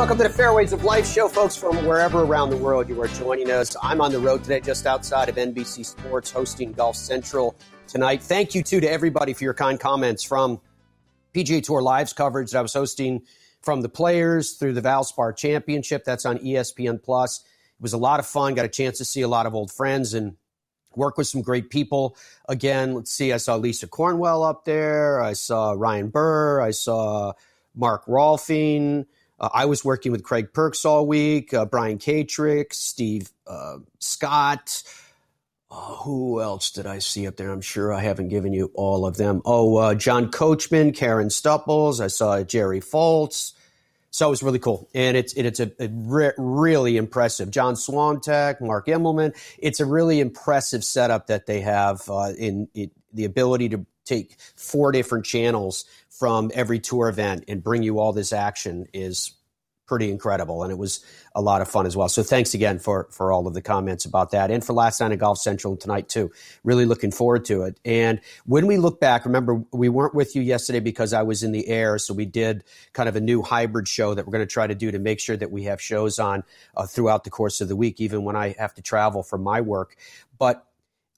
Welcome to the Fairways of Life show, folks, from wherever around the world you are joining us. I'm on the road today, just outside of NBC Sports, hosting Golf Central tonight. Thank you, too, to everybody for your kind comments from PGA Tour Live's coverage that I was hosting from the players through the Valspar Championship. That's on ESPN Plus. It was a lot of fun. Got a chance to see a lot of old friends and work with some great people. Again, let's see. I saw Lisa Cornwell up there. I saw Ryan Burr. I saw Mark Rolfing. Uh, I was working with Craig Perks all week, uh, Brian Katrek, Steve uh, Scott. Uh, who else did I see up there? I'm sure I haven't given you all of them. Oh, uh, John Coachman, Karen Stupples. I saw Jerry Foltz. So it was really cool. And it's, it, it's a, a re- really impressive. John Swantek, Mark Immelman. It's a really impressive setup that they have uh, in, in the ability to take four different channels from every tour event and bring you all this action is pretty incredible. And it was a lot of fun as well. So thanks again for for all of the comments about that. And for last night at golf central tonight too. Really looking forward to it. And when we look back remember we weren't with you yesterday because i was in the air. So we did kind of a new hybrid show that we're going to try to do to make sure that we have shows on uh, throughout the course of the week even when i have to travel for my work. But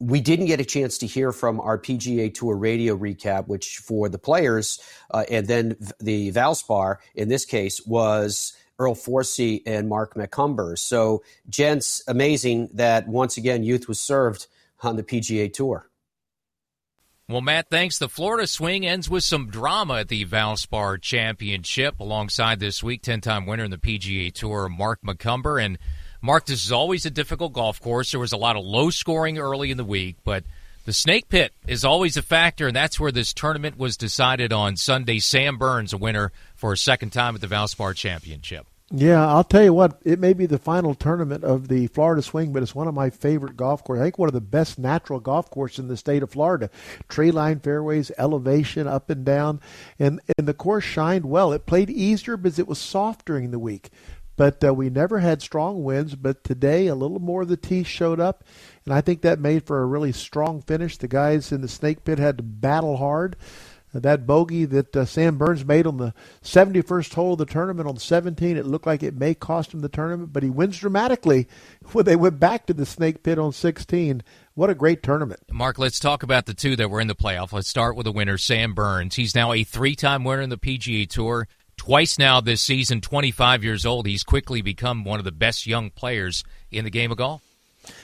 we didn't get a chance to hear from our PGA Tour radio recap, which for the players uh, and then the Valspar in this case was Earl Forcey and Mark McCumber. So, gents, amazing that once again youth was served on the PGA Tour. Well, Matt, thanks. The Florida swing ends with some drama at the Valspar Championship alongside this week 10 time winner in the PGA Tour, Mark McCumber. And Mark, this is always a difficult golf course. There was a lot of low scoring early in the week, but the snake pit is always a factor, and that's where this tournament was decided on Sunday. Sam Burns, a winner for a second time at the Valspar Championship. Yeah, I'll tell you what, it may be the final tournament of the Florida Swing, but it's one of my favorite golf courses. I think one of the best natural golf courses in the state of Florida. Tree line fairways, elevation up and down, and, and the course shined well. It played easier because it was soft during the week. But uh, we never had strong winds, but today a little more of the teeth showed up, and I think that made for a really strong finish. The guys in the snake pit had to battle hard that bogey that uh, Sam Burns made on the 71st hole of the tournament on 17, it looked like it may cost him the tournament, but he wins dramatically when they went back to the snake pit on 16. What a great tournament. Mark, let's talk about the two that were in the playoff. Let's start with the winner, Sam Burns. He's now a three time winner in the PGA Tour. Twice now this season, 25 years old. He's quickly become one of the best young players in the game of golf.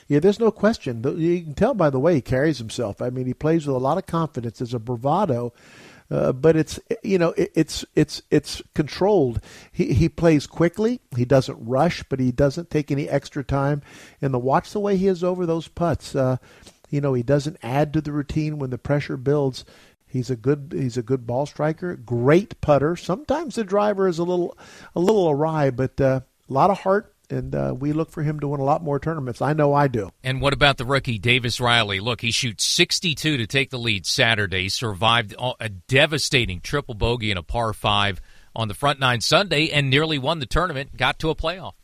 Yeah, there's no question. You can tell by the way he carries himself. I mean, he plays with a lot of confidence. There's a bravado, uh, but it's you know it, it's it's it's controlled. He he plays quickly. He doesn't rush, but he doesn't take any extra time. And the watch the way he is over those putts. Uh, you know, he doesn't add to the routine when the pressure builds. He's a good he's a good ball striker, great putter. Sometimes the driver is a little a little awry, but uh, a lot of heart, and uh, we look for him to win a lot more tournaments. I know I do. And what about the rookie Davis Riley? Look, he shoots 62 to take the lead Saturday. Survived a devastating triple bogey and a par five on the front nine Sunday, and nearly won the tournament. Got to a playoff.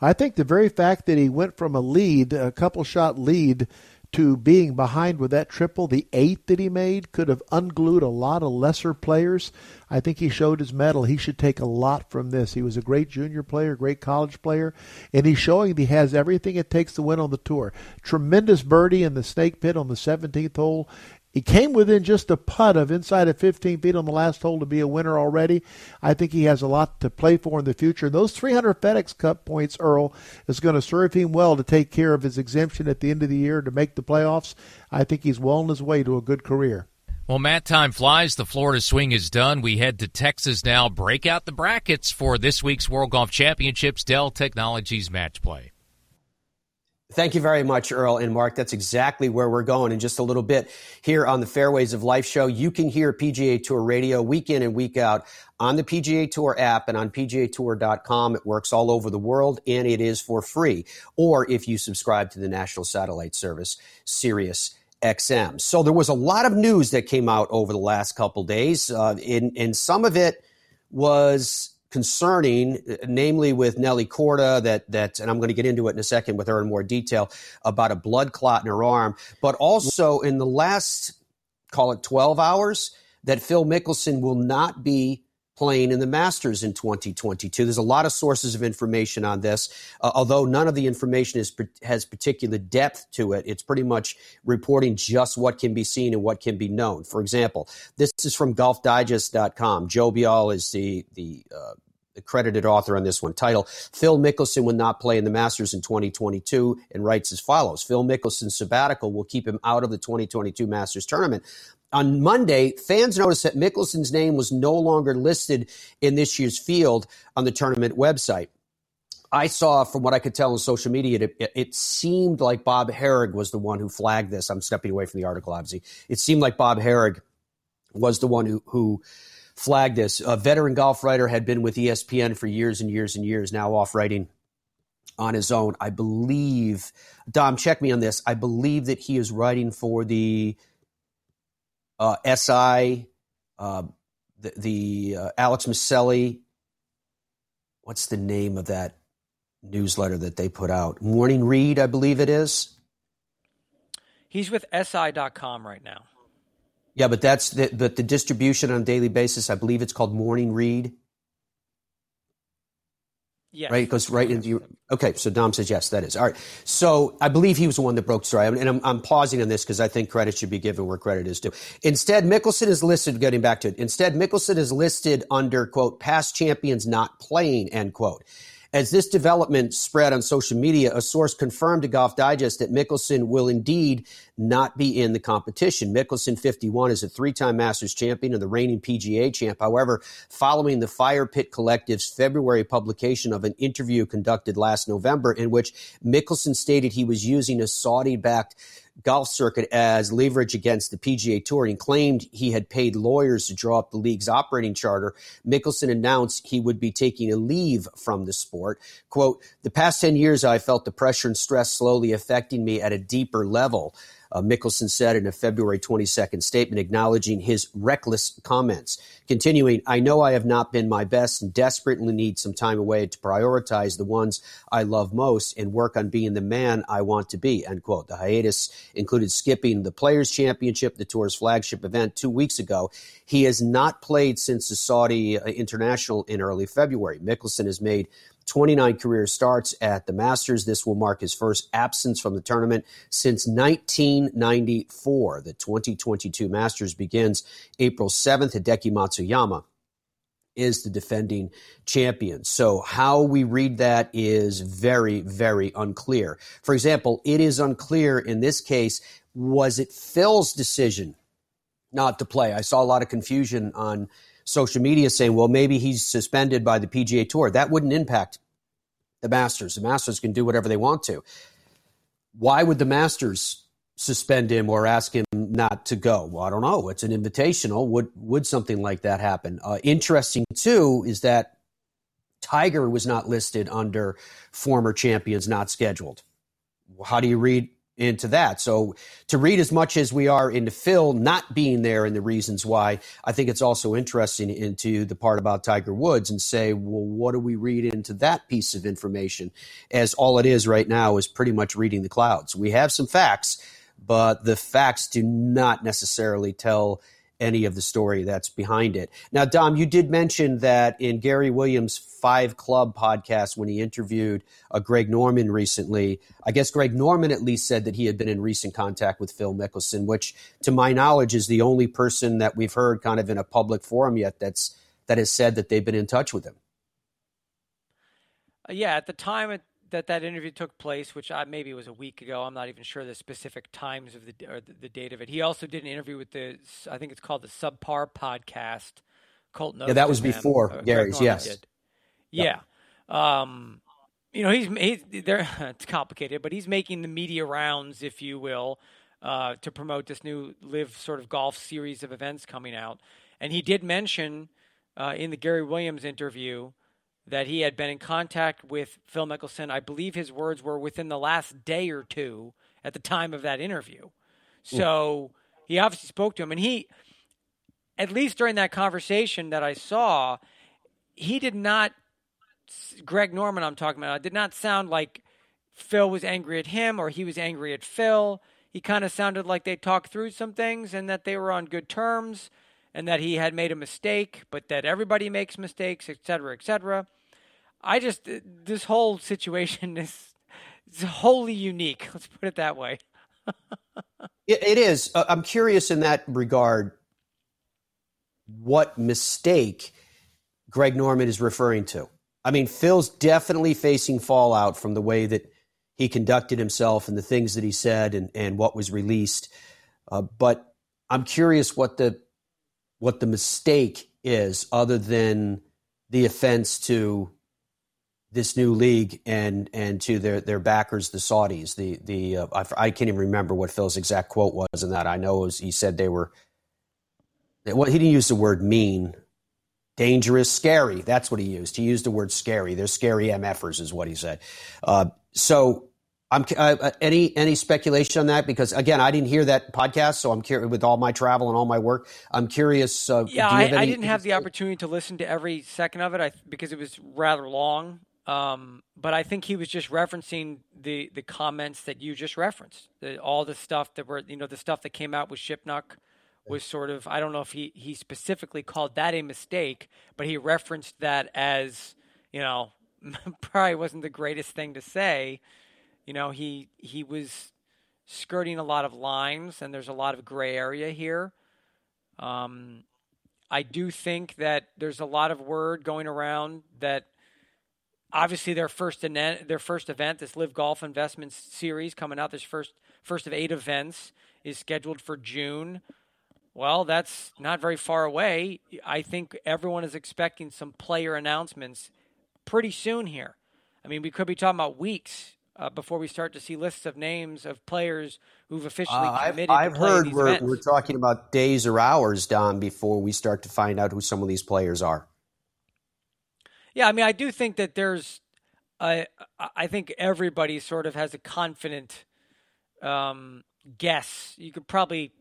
I think the very fact that he went from a lead, a couple shot lead, to being behind with that triple, the eight that he made could have unglued a lot of lesser players. I think he showed his mettle. He should take a lot from this. He was a great junior player, great college player, and he's showing he has everything it takes to win on the tour. Tremendous birdie in the snake pit on the 17th hole, he came within just a putt of inside of 15 feet on the last hole to be a winner already. I think he has a lot to play for in the future. Those 300 FedEx Cup points, Earl, is going to serve him well to take care of his exemption at the end of the year to make the playoffs. I think he's well on his way to a good career. Well, Matt, time flies. The Florida swing is done. We head to Texas now. Break out the brackets for this week's World Golf Championships Dell Technologies match play. Thank you very much, Earl and Mark. That's exactly where we're going in just a little bit here on the Fairways of Life show. You can hear PGA Tour radio week in and week out on the PGA Tour app and on PGAtour.com. It works all over the world and it is for free. Or if you subscribe to the national satellite service, Sirius XM. So there was a lot of news that came out over the last couple days, uh, in, and some of it was concerning, uh, namely with Nelly Korda, that that, and I'm going to get into it in a second with her in more detail about a blood clot in her arm, but also in the last, call it 12 hours, that Phil Mickelson will not be playing in the Masters in 2022. There's a lot of sources of information on this, uh, although none of the information is, has particular depth to it. It's pretty much reporting just what can be seen and what can be known. For example, this is from GolfDigest.com. Joel Beall is the the uh, accredited author on this one. Title: Phil Mickelson will not play in the Masters in 2022, and writes as follows: Phil Mickelson's sabbatical will keep him out of the 2022 Masters tournament on Monday, fans noticed that Mickelson's name was no longer listed in this year's field on the tournament website. I saw, from what I could tell on social media, it, it, seemed like Bob Harig was the one who flagged this. I'm stepping away from the article, obviously. It seemed like Bob Harig was the one who, who flagged this. A veteran golf writer had been with ESPN for years and years and years, now off writing on his own. I believe, Dom, check me on this. I believe that he is writing for the uh, SI, uh, the, the uh, Alex Miceli. What's the name of that newsletter that they put out? Morning Read, I believe it is. He's with SI.com right now. Yeah, but that's the, but the distribution on a daily basis. I believe it's called Morning Read. Yes. Right? It goes right into your. Okay, so Dom says yes, that is. All right. So I believe he was the one that broke the story. And I'm, I'm pausing on this because I think credit should be given where credit is due. Instead, Mickelson is listed, getting back to it. Instead, Mickelson is listed under, quote, past champions not playing, end quote. As this development spread on social media, a source confirmed to Golf Digest that Mickelson will indeed not be in the competition. Mickelson, 51, is a three time Masters champion and the reigning PGA champ. However, following the Fire Pit Collective's February publication of an interview conducted last November in which Mickelson stated he was using a Saudi backed golf circuit as leverage against the PGA Tour and claimed he had paid lawyers to draw up the league's operating charter, Mickelson announced he would be taking a leave from the sport. Quote, the past 10 years, I felt the pressure and stress slowly affecting me at a deeper level uh, Mickelson said in a February 22nd statement acknowledging his reckless comments. Continuing, I know I have not been my best and desperately need some time away to prioritize the ones I love most and work on being the man I want to be, end quote. The hiatus included skipping the Players' Championship, the tour's flagship event, two weeks ago. He has not played since the Saudi uh, International in early February. Mickelson has made 29 career starts at the Masters. This will mark his first absence from the tournament since 1994. The 2022 Masters begins April 7th. Hideki Matsuyama is the defending champion. So how we read that is very, very unclear. For example, it is unclear in this case, was it Phil's decision not to play? I saw a lot of confusion on social media saying, well, maybe he's suspended by the PGA Tour. That wouldn't impact the Masters. The Masters can do whatever they want to. Why would the Masters suspend him or ask him not to go? Well, I don't know. It's an invitational. Would would something like that happen? Uh, interesting too is that Tiger was not listed under former champions not scheduled. How do you read into that. So to read as much as we are into Phil not being there and the reasons why, I think it's also interesting into the part about Tiger Woods and say, well, what do we read into that piece of information? As all it is right now is pretty much reading the clouds. We have some facts, but the facts do not necessarily tell any of the story that's behind it. Now, Dom, you did mention that in Gary Williams' Five Club podcast when he interviewed uh, Greg Norman recently, I guess Greg Norman at least said that he had been in recent contact with Phil Mickelson, which, to my knowledge, is the only person that we've heard kind of in a public forum yet that's that has said that they've been in touch with him. Uh, yeah, at the time it, that that interview took place, which I, maybe was a week ago. I'm not even sure the specific times of the or the, the, date of it. He also did an interview with the I think it's called the Subpar Podcast. Colt yeah, that was before uh, Gary's. Yes. Did. Yeah. Um, you know, he's he's there. It's complicated, but he's making the media rounds, if you will, uh, to promote this new LIV sort of golf series of events coming out. And he did mention uh, in the Gary Williams interview that he had been in contact with Phil Mickelson. I believe his words were within the last day or two at the time of that interview. Hmm. So he obviously spoke to him, and he, at least during that conversation that I saw, he did not. Greg Norman, I'm talking about, did not sound like Phil was angry at him or he was angry at Phil. He kind of sounded like they talked through some things and that they were on good terms and that he had made a mistake, but that everybody makes mistakes, et cetera, et cetera. I just, this whole situation is, is wholly unique. Let's put it that way. it, it is. Uh, I'm curious in that regard what mistake Greg Norman is referring to. I mean, Phil's definitely facing fallout from the way that he conducted himself and the things that he said and, and what was released. Uh, but I'm curious what the what the mistake is, other than the offense to this new league and and to their their backers, the Saudis. The the uh, I, I, can't even remember what Phil's exact quote was in that. I know was, he said they were. Well, he didn't use the word mean, dangerous, scary. That's what he used. He used the word scary. They're scary MFers, is what he said. Uh, so I'm uh, uh, any any speculation on that because again I didn't hear that podcast, so I'm curious with all my travel and all my work. I'm curious. Uh, yeah, I, any, I, didn't have the opportunity to listen to every second of it I, because it was rather long. Um, but I think he was just referencing the the comments that you just referenced. The, all the stuff that were you know the stuff that came out with Shipnuck was sort of I don't know if he he specifically called that a mistake, but he referenced that as you know probably wasn't the greatest thing to say you know, he he was skirting a lot of lines, and there's a lot of gray area here. Um, I do think that there's a lot of word going around that obviously their first event, their first event, this LIV Golf Investments Series coming out, this first first of eight events is scheduled for June. Well, that's not very far away. I think everyone is expecting some player announcements pretty soon here. I mean, we could be talking about weeks uh, before we start to see lists of names of players who've officially uh, committed I've, I've heard we're, we're, talking about days or hours, Dom, before we start to find out who some of these players are. Yeah, I mean, I do think that there's, I I think everybody sort of has a confident um, guess. You could probably,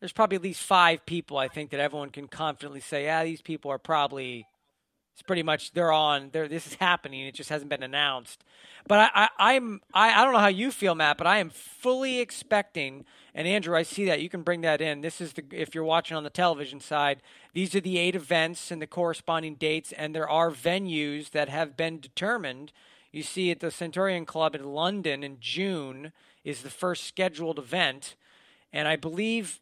there's probably at least five people I think that everyone can confidently say, yeah, these people are probably it's pretty much they're on. They're, this is happening. It just hasn't been announced. But I, I, I'm I, I don't know how you feel, Matt, but I am fully expecting. And Andrew, I see that you can bring that in. This is the if you're watching on the television side. These are the eight events and the corresponding dates, and there are venues that have been determined. You see, at the Centurion Club in London in June is the first scheduled event, and I believe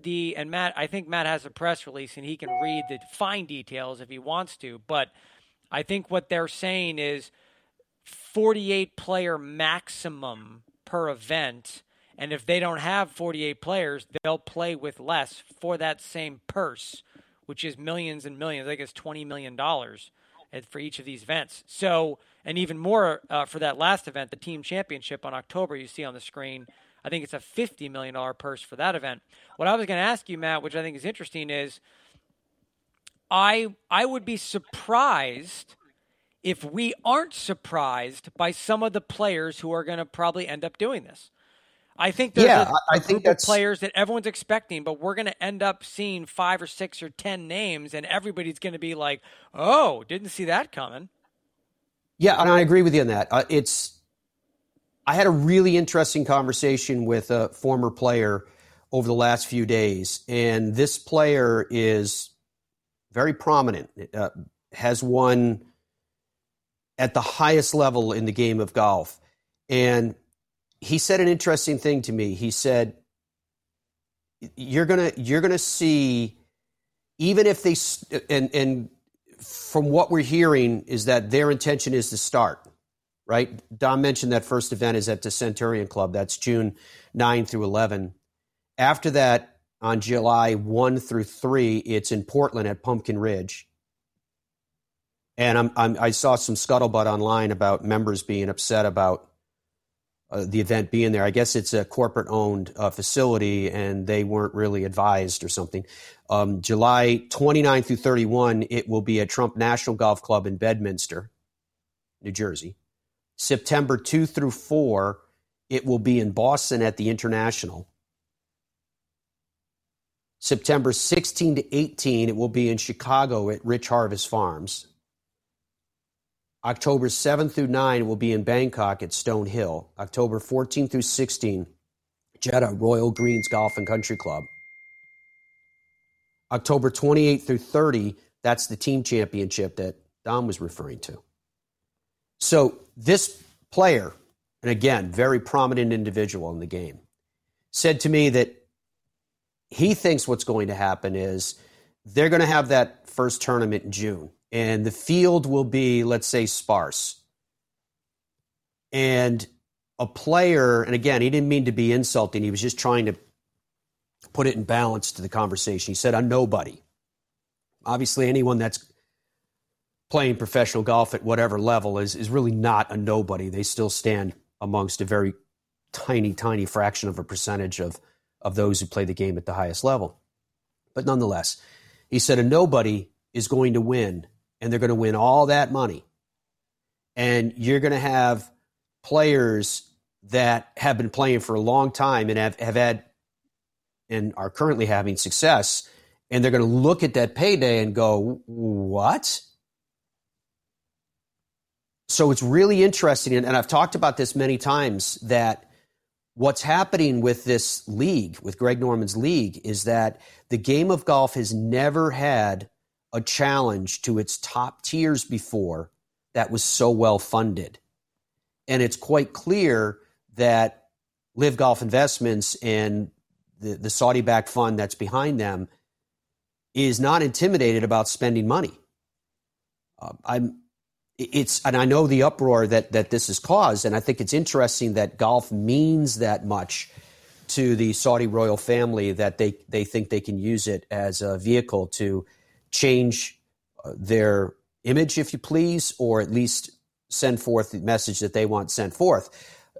the and Matt, I think Matt has a press release and he can read the fine details if he wants to. But I think what they're saying is 48 player maximum per event. And if they don't have 48 players, they'll play with less for that same purse, which is millions and millions. I think it's $20 million for each of these events. So, and even more uh, for that last event, the team championship on October, you see on the screen, I think it's a $50 million purse for that event. What I was going to ask you, Matt, which I think is interesting, is I, I would be surprised if we aren't surprised by some of the players who are going to probably end up doing this. I think there's yeah, a, a I think of players that everyone's expecting, but we're going to end up seeing five or six or ten names, and everybody's going to be like, "Oh, didn't see that coming." Yeah, and I agree with you on that. Uh, it's I had a really interesting conversation with a former player over the last few days, and this player is very prominent, uh, has won at the highest level in the game of golf. And he said an interesting thing to me. He said, "You're gonna you're gonna see, even if they and and from what we're hearing is that their intention is to start." Right? Dom mentioned that first event is at the Centurion Club. That's June 9 through 11. After that, on July 1 through 3, it's in Portland at Pumpkin Ridge. And I'm, I'm, i saw some scuttlebutt online about members being upset about uh, the event being there. I guess it's a corporate owned uh, facility and they weren't really advised or something. Um, July 29 through 31, it will be at Trump National Golf Club in Bedminster, New Jersey. September 2 through 4, it will be in Boston at the International. September 16 to 18, it will be in Chicago at Rich Harvest Farms. October 7 through 9 will be in Bangkok at Stone Hill. October 14 through 16, Jeddah Royal Greens Golf and Country Club. October 28 through 30, that's the team championship that Dom was referring to. So this player, and again, very prominent individual in the game, said to me that he thinks what's going to happen is they're going to have that first tournament in June and the field will be, let's say, sparse. And a player, and again, he didn't mean to be insulting, he was just trying to put it in balance to the conversation. He said, a nobody. Obviously, anyone that's playing professional golf at whatever level is, is really not a nobody. They still stand amongst a very tiny, tiny fraction of a percentage of, of those who play the game at the highest level. But nonetheless, he said a nobody is going to win and they're going to win all that money. And you're going to have players that have been playing for a long time and have, have had and are currently having success. And they're going to look at that payday and go, what? So it's really interesting. And I've talked about this many times that what's happening with this league, with Greg Norman's league, is that the game of golf has never had a challenge to its top tiers before that was so well funded. And it's quite clear that LIV Golf Investments and the, the Saudi backed fund that's behind them is not intimidated about spending money. Uh, I'm it's and I know the uproar that that this has caused, and I think it's interesting that golf means that much to the Saudi royal family that they they think they can use it as a vehicle to change uh, their image, if you please, or at least send forth the message that they want sent forth.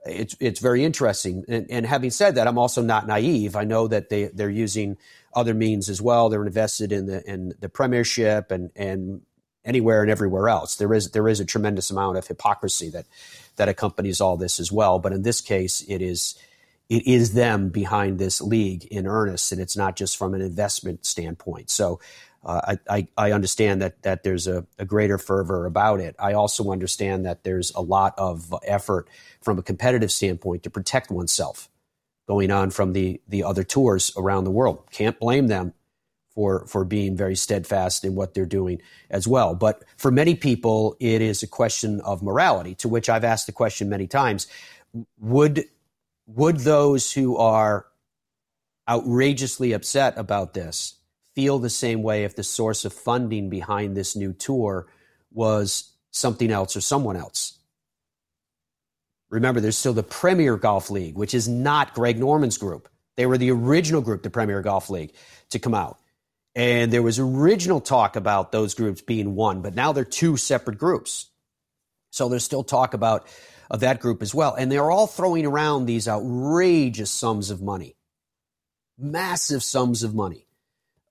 It's it's very interesting. And, and, having said that, I'm also not naive. I know that they they're using other means as well. They're invested in the in the Premiership and and anywhere and everywhere else. There is there is a tremendous amount of hypocrisy that that accompanies all this as well. But in this case, it is it is them behind this league in earnest, and it's not just from an investment standpoint. So uh, I, I, understand that that there's a, a, greater fervor about it. I also understand that there's a lot of effort from a competitive standpoint to protect oneself going on from the the other tours around the world. Can't blame them for for being very steadfast in what they're doing as well. But for many people, it is a question of morality. To which I've asked the question many times: Would would those who are outrageously upset about this feel the same way if the source of funding behind this new tour was something else or someone else. Remember, there's still the Premier Golf League, which is not Greg Norman's group. They were the original group, the Premier Golf League, to come out. And there was original talk about those groups being one, but now they're two separate groups. So there's still talk about of that group as well. And they're all throwing around these outrageous sums of money, massive sums of money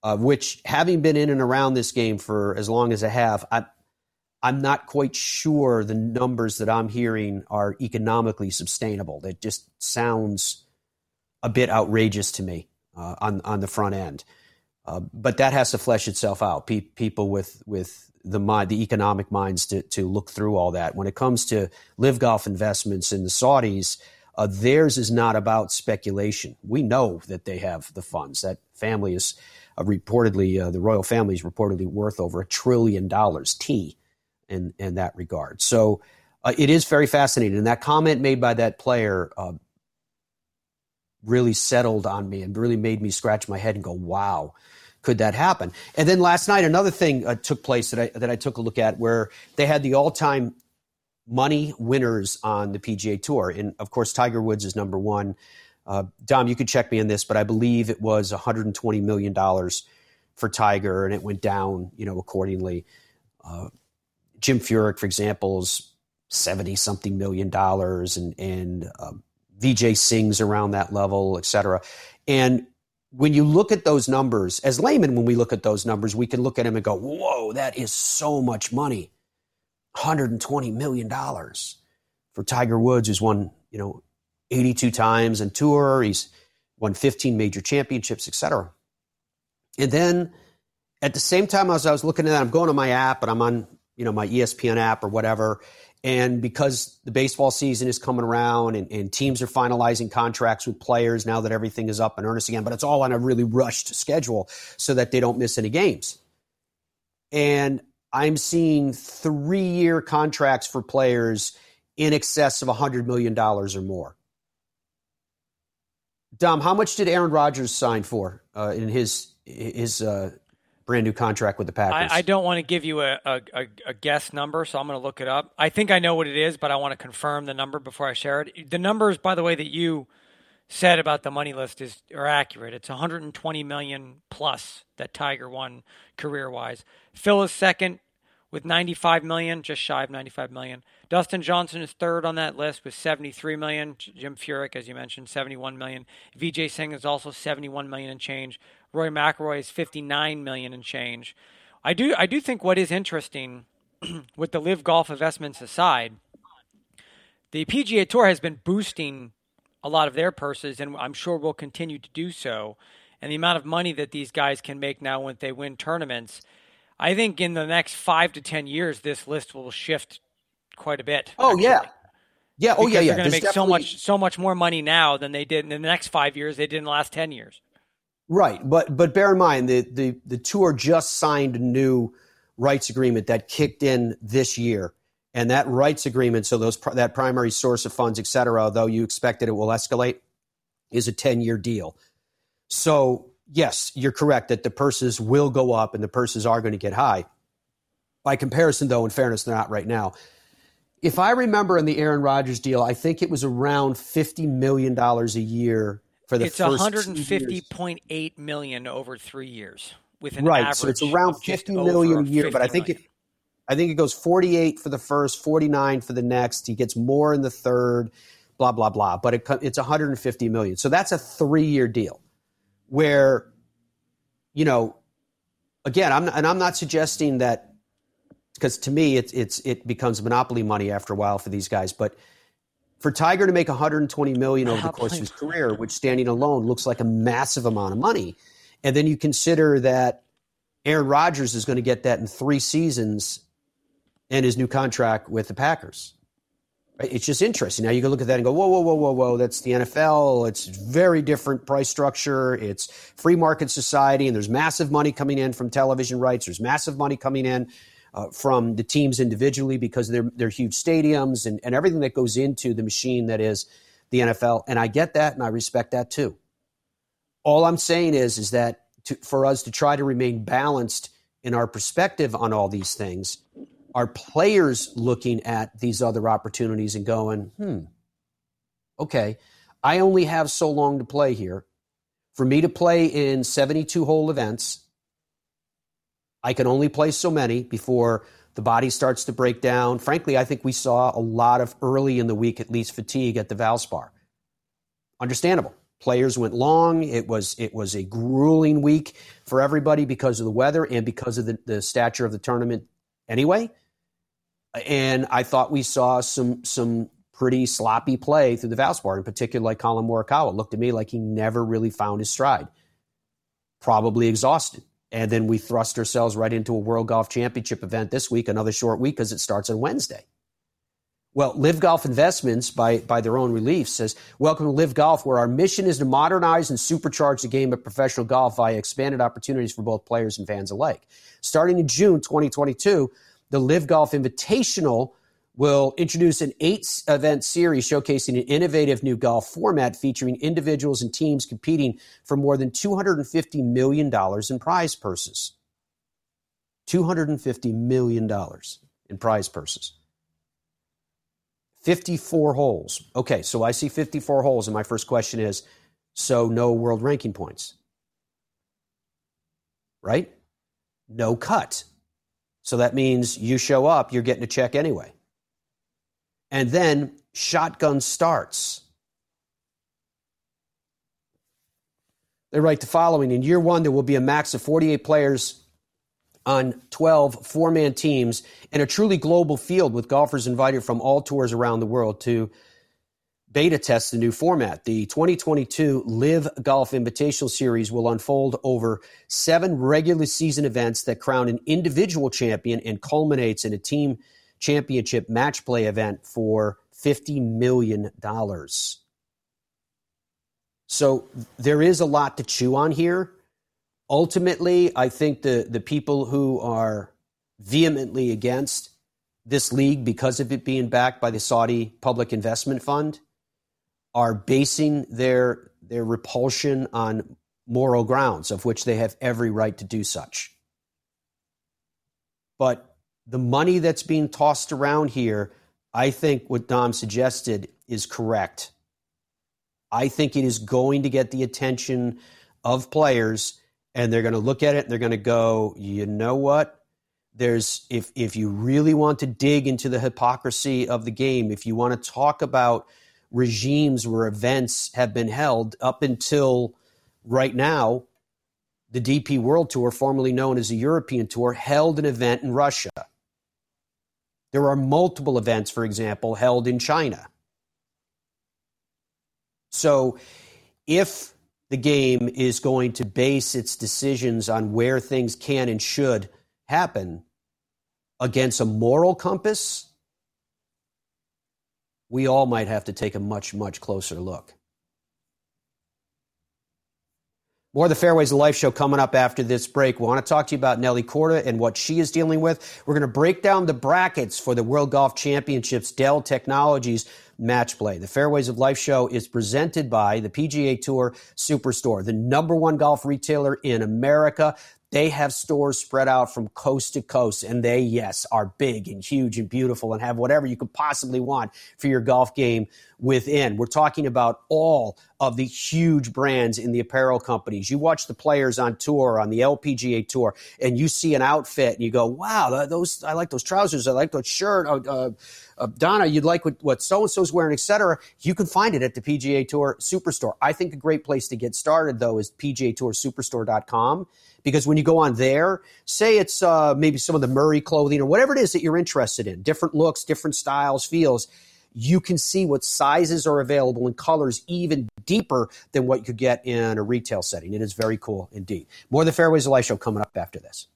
uh, which having been in and around this game for as long as I have, I, I'm not quite sure the numbers that I'm hearing are economically sustainable. That just sounds a bit outrageous to me uh, on on the front end. Uh, but that has to flesh itself out. Pe- people with with the mind, the economic minds to to look through all that. When it comes to LIV golf investments in the Saudis, uh, theirs is not about speculation. We know that they have the funds. That family is uh, reportedly, uh, the royal family is reportedly worth over a trillion dollars, T, in, in that regard. So uh, it is very fascinating. And that comment made by that player uh, really settled on me and really made me scratch my head and go, wow. Could that happen? And then last night, another thing uh, took place that I that I took a look at, where they had the all-time money winners on the PGA Tour, and of course, Tiger Woods is number one. Uh, Dom, you could check me on this, but I believe it was 120 million dollars for Tiger, and it went down, you know, accordingly. Uh, Jim Furyk, for example, is 70 something million dollars and, and um, Vijay Singh's around that level, et cetera. And when you look at those numbers, as laymen, when we look at those numbers, we can look at them and go, whoa, that is so much money. $120 million for Tiger Woods, who's won, you know, 82 times on tour. He's won 15 major championships, et cetera. And then at the same time as I was looking at that, I'm going to my app and I'm on, you know, my ESPN app or whatever. And because the baseball season is coming around and, and, teams are finalizing contracts with players now that everything is up in earnest again, but it's all on a really rushed schedule so that they don't miss any games. And I'm seeing three year contracts for players in excess of $100 million or more. Dom, how much did Aaron Rodgers sign for uh, in his his uh, brand new contract with the Packers. I, I don't want to give you a, a, a, guess number, so I'm going to look it up. I think I know what it is, but I want to confirm the number before I share it. The numbers, by the way, that you said about the money list is are accurate. It's 120 million plus that Tiger won career wise. Phil is second with 95 million, just shy of 95 million. Dustin Johnson is third on that list with 73 million. Jim Furyk, as you mentioned, 71 million. Vijay Singh is also 71 million and change. Rory McIlroy is 59 million and change. I do I do think what is interesting with the LIV Golf investments aside, the PGA Tour has been boosting a lot of their purses, and I'm sure will continue to do so. And the amount of money that these guys can make now when they win tournaments, I think in the next five to ten years, this list will shift quite a bit. Oh actually. yeah, oh, yeah. Oh because yeah, yeah. They're going to make definitely... so much so much more money now than they did in the next five years. They did in the last ten years. Right, but but bear in mind the the the tour just signed a new rights agreement that kicked in this year, and that rights agreement, so those that primary source of funds, et cetera, though you expect that it will escalate, is a ten year deal. So yes, you're correct that the purses will go up and the purses are going to get high. By comparison, though, in fairness, they're not right now. If I remember in the Aaron Rodgers deal, I think it was around fifty million dollars a year for the it's first 150.8 million over three years with an right. average. So it's around 50 million a year, but I think million. it. I think it goes 48 for the first, 49 for the next. He gets more in the third, blah blah blah. But it, it's 150 million. So that's a three-year deal, where, you know, again, I'm and I'm not suggesting that because to me it's it's it becomes monopoly money after a while for these guys, but for Tiger to make 120 million over the course of his career, which standing alone looks like a massive amount of money, and then you consider that Aaron Rodgers is going to get that in three seasons and his new contract with the Packers. It's just interesting. Now you can look at that and go, whoa, whoa, whoa, whoa, whoa. That's the NFL. It's very different price structure. It's free market society, and there's massive money coming in from television rights. There's massive money coming in uh, from the teams individually because they're, they're huge stadiums and, and everything that goes into the machine that is the NFL. And I get that and I respect that too. All I'm saying is, is that to, for us to try to remain balanced in our perspective on all these things, are players looking at these other opportunities and going, hmm, okay, I only have so long to play here. For me to play in 72 hole events, I can only play so many before the body starts to break down. Frankly, I think we saw a lot of early in the week, at least, fatigue at the Valspar. Understandable. Players went long. It was it was a grueling week for everybody because of the weather and because of the, the stature of the tournament anyway. And I thought we saw some some pretty sloppy play through the Valspar, in particular, like Collin Morikawa. looked to me like he never really found his stride. Probably exhausted. And then we thrust ourselves right into a World Golf Championship event this week, another short week because it starts on Wednesday. Well, LIV Golf Investments, by, by their own relief, says, Welcome to LIV Golf, where our mission is to modernize and supercharge the game of professional golf via expanded opportunities for both players and fans alike. Starting in June 2022, the LIV Golf Invitational will introduce an eight event series showcasing an innovative new golf format featuring individuals and teams competing for more than $250 million in prize purses. $250 million in prize purses. 54 holes. Okay, so I see 54 holes, and my first question is so no world ranking points. Right? No cut. So that means you show up, you're getting a check anyway. And then shotgun starts. They write the following In year one, there will be a max of 48 players on 12 four man teams and a truly global field with golfers invited from all tours around the world to beta test the new format. The 2022 LIV Golf Invitational Series will unfold over seven regular season events that crown an individual champion and culminates in a team championship match play event for $50 million. So there is a lot to chew on here. Ultimately, I think the, the people who are vehemently against this league because of it being backed by the Saudi Public Investment Fund are basing their their repulsion on moral grounds, of which they have every right to do such. But the money that's being tossed around here, I think what Dom suggested is correct. I think it is going to get the attention of players, and they're going to look at it and they're going to go, you know what? There's if if you really want to dig into the hypocrisy of the game, if you want to talk about regimes where events have been held up until right now. The DP World Tour, formerly known as the European Tour, held an event in Russia. There are multiple events, for example, held in China. So if the game is going to base its decisions on where things can and should happen against a moral compass, we all might have to take a much, much closer look. More of the Fairways of Life show coming up after this break. We want to talk to you about Nelly Korda and what she is dealing with. We're going to break down the brackets for the World Golf Championships Dell Technologies match play. The Fairways of Life show is presented by the PGA Tour Superstore, the number one golf retailer in America. They have stores spread out from coast to coast, and they, yes, are big and huge and beautiful and have whatever you could possibly want for your golf game within. We're talking about all of the huge brands in the apparel companies. You watch the players on tour, on the LPGA tour, and you see an outfit and you go, wow, those, I like those trousers. I like that shirt. Uh, uh, uh, Donna, you'd like what, what so-and-so's wearing, etc. You can find it at the PGA Tour Superstore. I think a great place to get started, though, is PGATourSuperstore.com because when you go on there, say it's uh, maybe some of the Murray clothing or whatever it is that you're interested in, different looks, different styles, feels, you can see what sizes are available and colors even deeper than what you could get in a retail setting. It is very cool indeed. More of the Fairways of Life show coming up after this.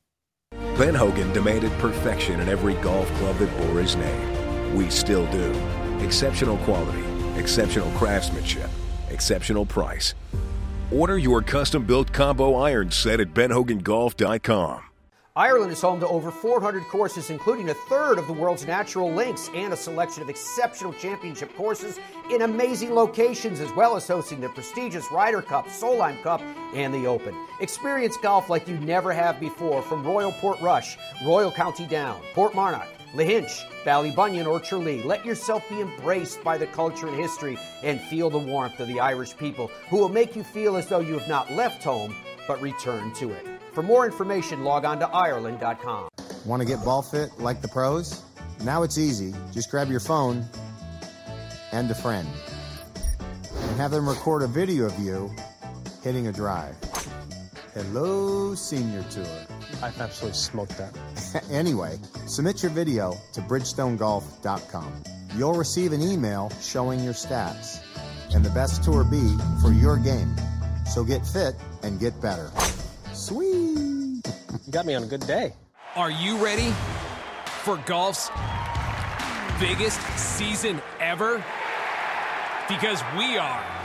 Ben Hogan demanded perfection in every golf club that bore his name. We still do. Exceptional quality, exceptional craftsmanship, exceptional price. Order your custom built combo iron set at benhogangolf.com. Ireland is home to over 400 courses, including a third of the world's natural links and a selection of exceptional championship courses in amazing locations, as well as hosting the prestigious Ryder Cup, Solheim Cup, and the Open. Experience golf like you never have before from Royal Portrush, Royal County Down, Portmarnock, Lahinch, Ballybunion, or Tralee. Let yourself be embraced by the culture and history and feel the warmth of the Irish people who will make you feel as though you have not left home but returned to it. For more information, log on to Ireland.com. Want to get ball fit like the pros? Now it's easy. Just grab your phone and a friend and have them record a video of you hitting a drive. Hello, Senior Tour. I've absolutely smoked that. anyway, submit your video to bridgestonegolf.com. You'll receive an email showing your stats and the best Tour B for your game. So get fit and get better. Sweet! You got me on a good day. Are you ready for golf's biggest season ever? Because we are.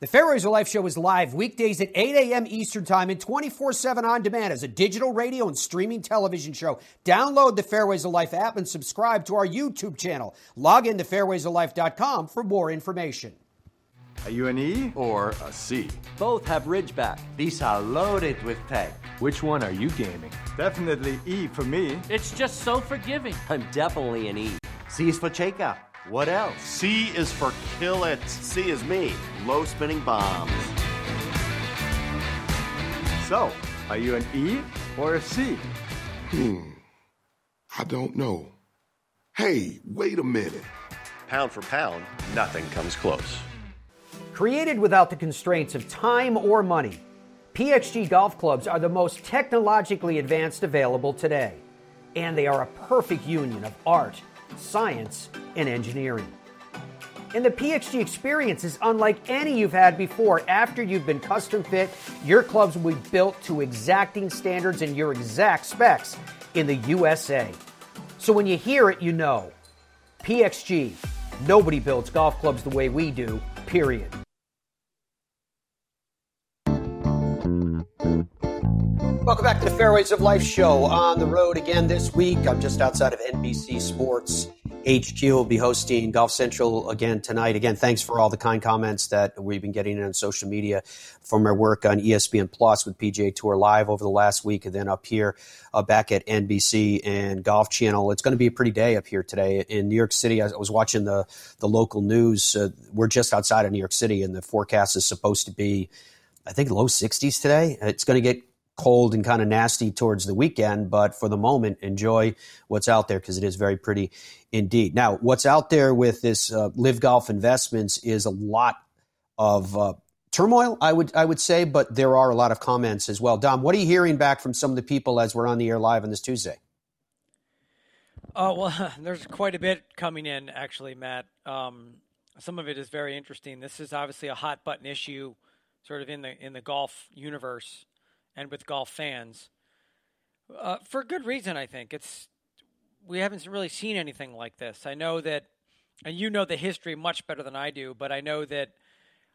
The Fairways of Life show is live weekdays at 8 a.m. Eastern Time and 24 7 on demand as a digital radio and streaming television show. Download the Fairways of Life app and subscribe to our YouTube channel. Log in to fairwaysoflife.com for more information. Are you an E or a C? Both have Ridgeback. These are loaded with tech. Which one are you gaming? Definitely E for me. It's just so forgiving. I'm definitely an E. C is for Cheka. What else? C is for kill it. C is me. Low spinning bombs. So, are you an E or a C? Hmm. I don't know. Hey, wait a minute. Pound for pound, nothing comes close. Created without the constraints of time or money, PXG golf clubs are the most technologically advanced available today. And they are a perfect union of art, science, and engineering. And the PXG experience is unlike any you've had before. After you've been custom fit, your clubs will be built to exacting standards and your exact specs in the USA. So when you hear it, you know. PXG, nobody builds golf clubs the way we do, period. Welcome back to the Fairways of Life show. On the road again this week. I'm just outside of NBC Sports HQ. Will be hosting Golf Central again tonight. Again, thanks for all the kind comments that we've been getting on social media from our work on ESPN Plus with PGA Tour Live over the last week, and then up here uh, back at NBC and Golf Channel. It's going to be a pretty day up here today in New York City. I was watching the the local news. Uh, we're just outside of New York City, and the forecast is supposed to be. I think low 60s today. It's going to get cold and kind of nasty towards the weekend, but for the moment, enjoy what's out there because it is very pretty indeed. Now, what's out there with this uh, LIV Golf Investments is a lot of uh, turmoil, I would I would say, but there are a lot of comments as well. Dom, what are you hearing back from some of the people as we're on the air live on this Tuesday? Oh well, there's quite a bit coming in actually, Matt. Um, some of it is very interesting. This is obviously a hot button issue, sort of in the in the golf universe and with golf fans. Uh, for good reason, I think. It's we haven't really seen anything like this. I know that, and you know the history much better than I do, but I know that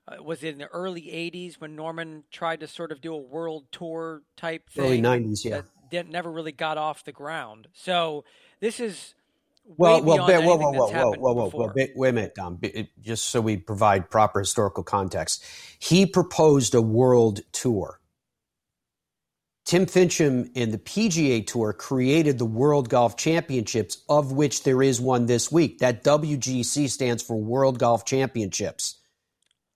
uh, was in the early '80s when Norman tried to sort of do a world tour type thing. Early '90s, yeah. That never really got off the ground. So this is well, well, whoa, whoa, whoa, whoa, whoa, whoa, whoa, wait, wait a minute, Dom. Just so we provide proper historical context, he proposed a world tour Tim Finchem and the PGA Tour created the World Golf Championships, of which there is one this week. That WGC stands for World Golf Championships.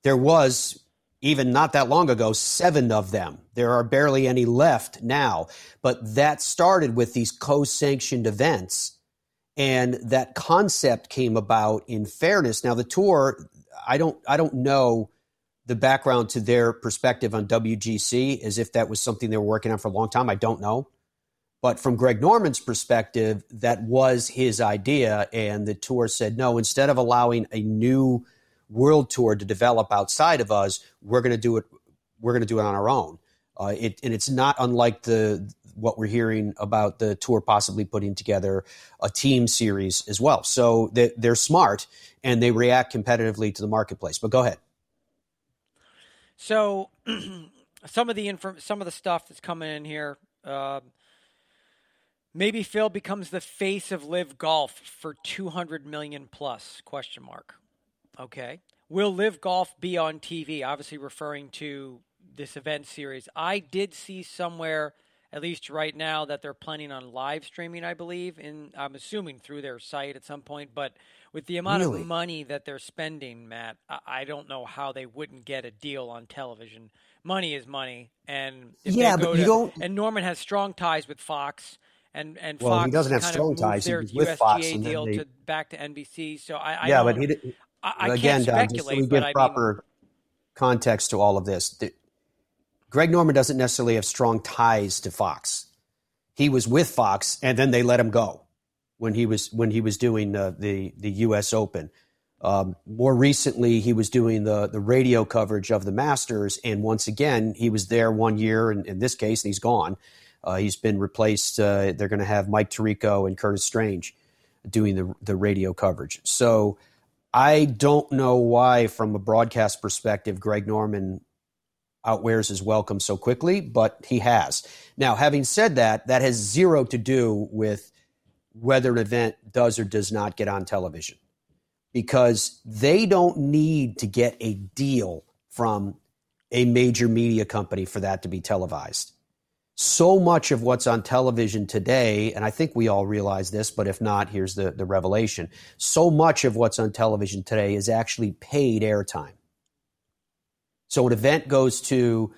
There was, even not that long ago, seven of them. There are barely any left now. But that started with these co sanctioned events. And that concept came about in fairness. Now, the tour, I don't, I don't know the background to their perspective on WGC as if that was something they were working on for a long time. I don't know. But from Greg Norman's perspective, that was his idea. And the tour said, no, instead of allowing a new world tour to develop outside of us, we're going to do it. We're going to do it on our own. Uh, it, and it's not unlike the what we're hearing about the tour possibly putting together a team series as well. So they, they're smart and they react competitively to the marketplace. But go ahead. So some of the inf- some of the stuff that's coming in here. Uh, maybe Phil becomes the face of LIV Golf for 200 million plus? Question mark. Okay. Will LIV Golf be on TV? Obviously, referring to this event series. I did see somewhere, at least right now, that they're planning on live streaming. I believe, in I'm assuming through their site at some point, but with the amount really? of money that they're spending, Matt, I don't know how they wouldn't get a deal on television. Money is money, and yeah, but you to, don't. And Norman has strong ties with Fox, and and well, Fox he doesn't have strong ties. With USGA Fox deal they, to back to NBC. So I, I yeah, but he did, I, I again, Dom, just so we give proper mean, context to all of this. The, Greg Norman doesn't necessarily have strong ties to Fox. He was with Fox, and then they let him go when he was when he was doing the the U.S. Open. Um, more recently, he was doing the the radio coverage of the Masters, and once again, he was there one year. In, in this case, and he's gone. Uh, he's been replaced. Uh, they're going to have Mike Tirico and Curtis Strange doing the the radio coverage. So I don't know why, from a broadcast perspective, Greg Norman outwears his welcome so quickly, but he has. Now, having said that, that has zero to do with whether an event does or does not get on television. because they don't need to get a deal from a major media company for that to be televised. So much of what's on television today, and I think we all realize this, but if not, here's the, the revelation. So much of what's on television today is actually paid airtime. So an event goes to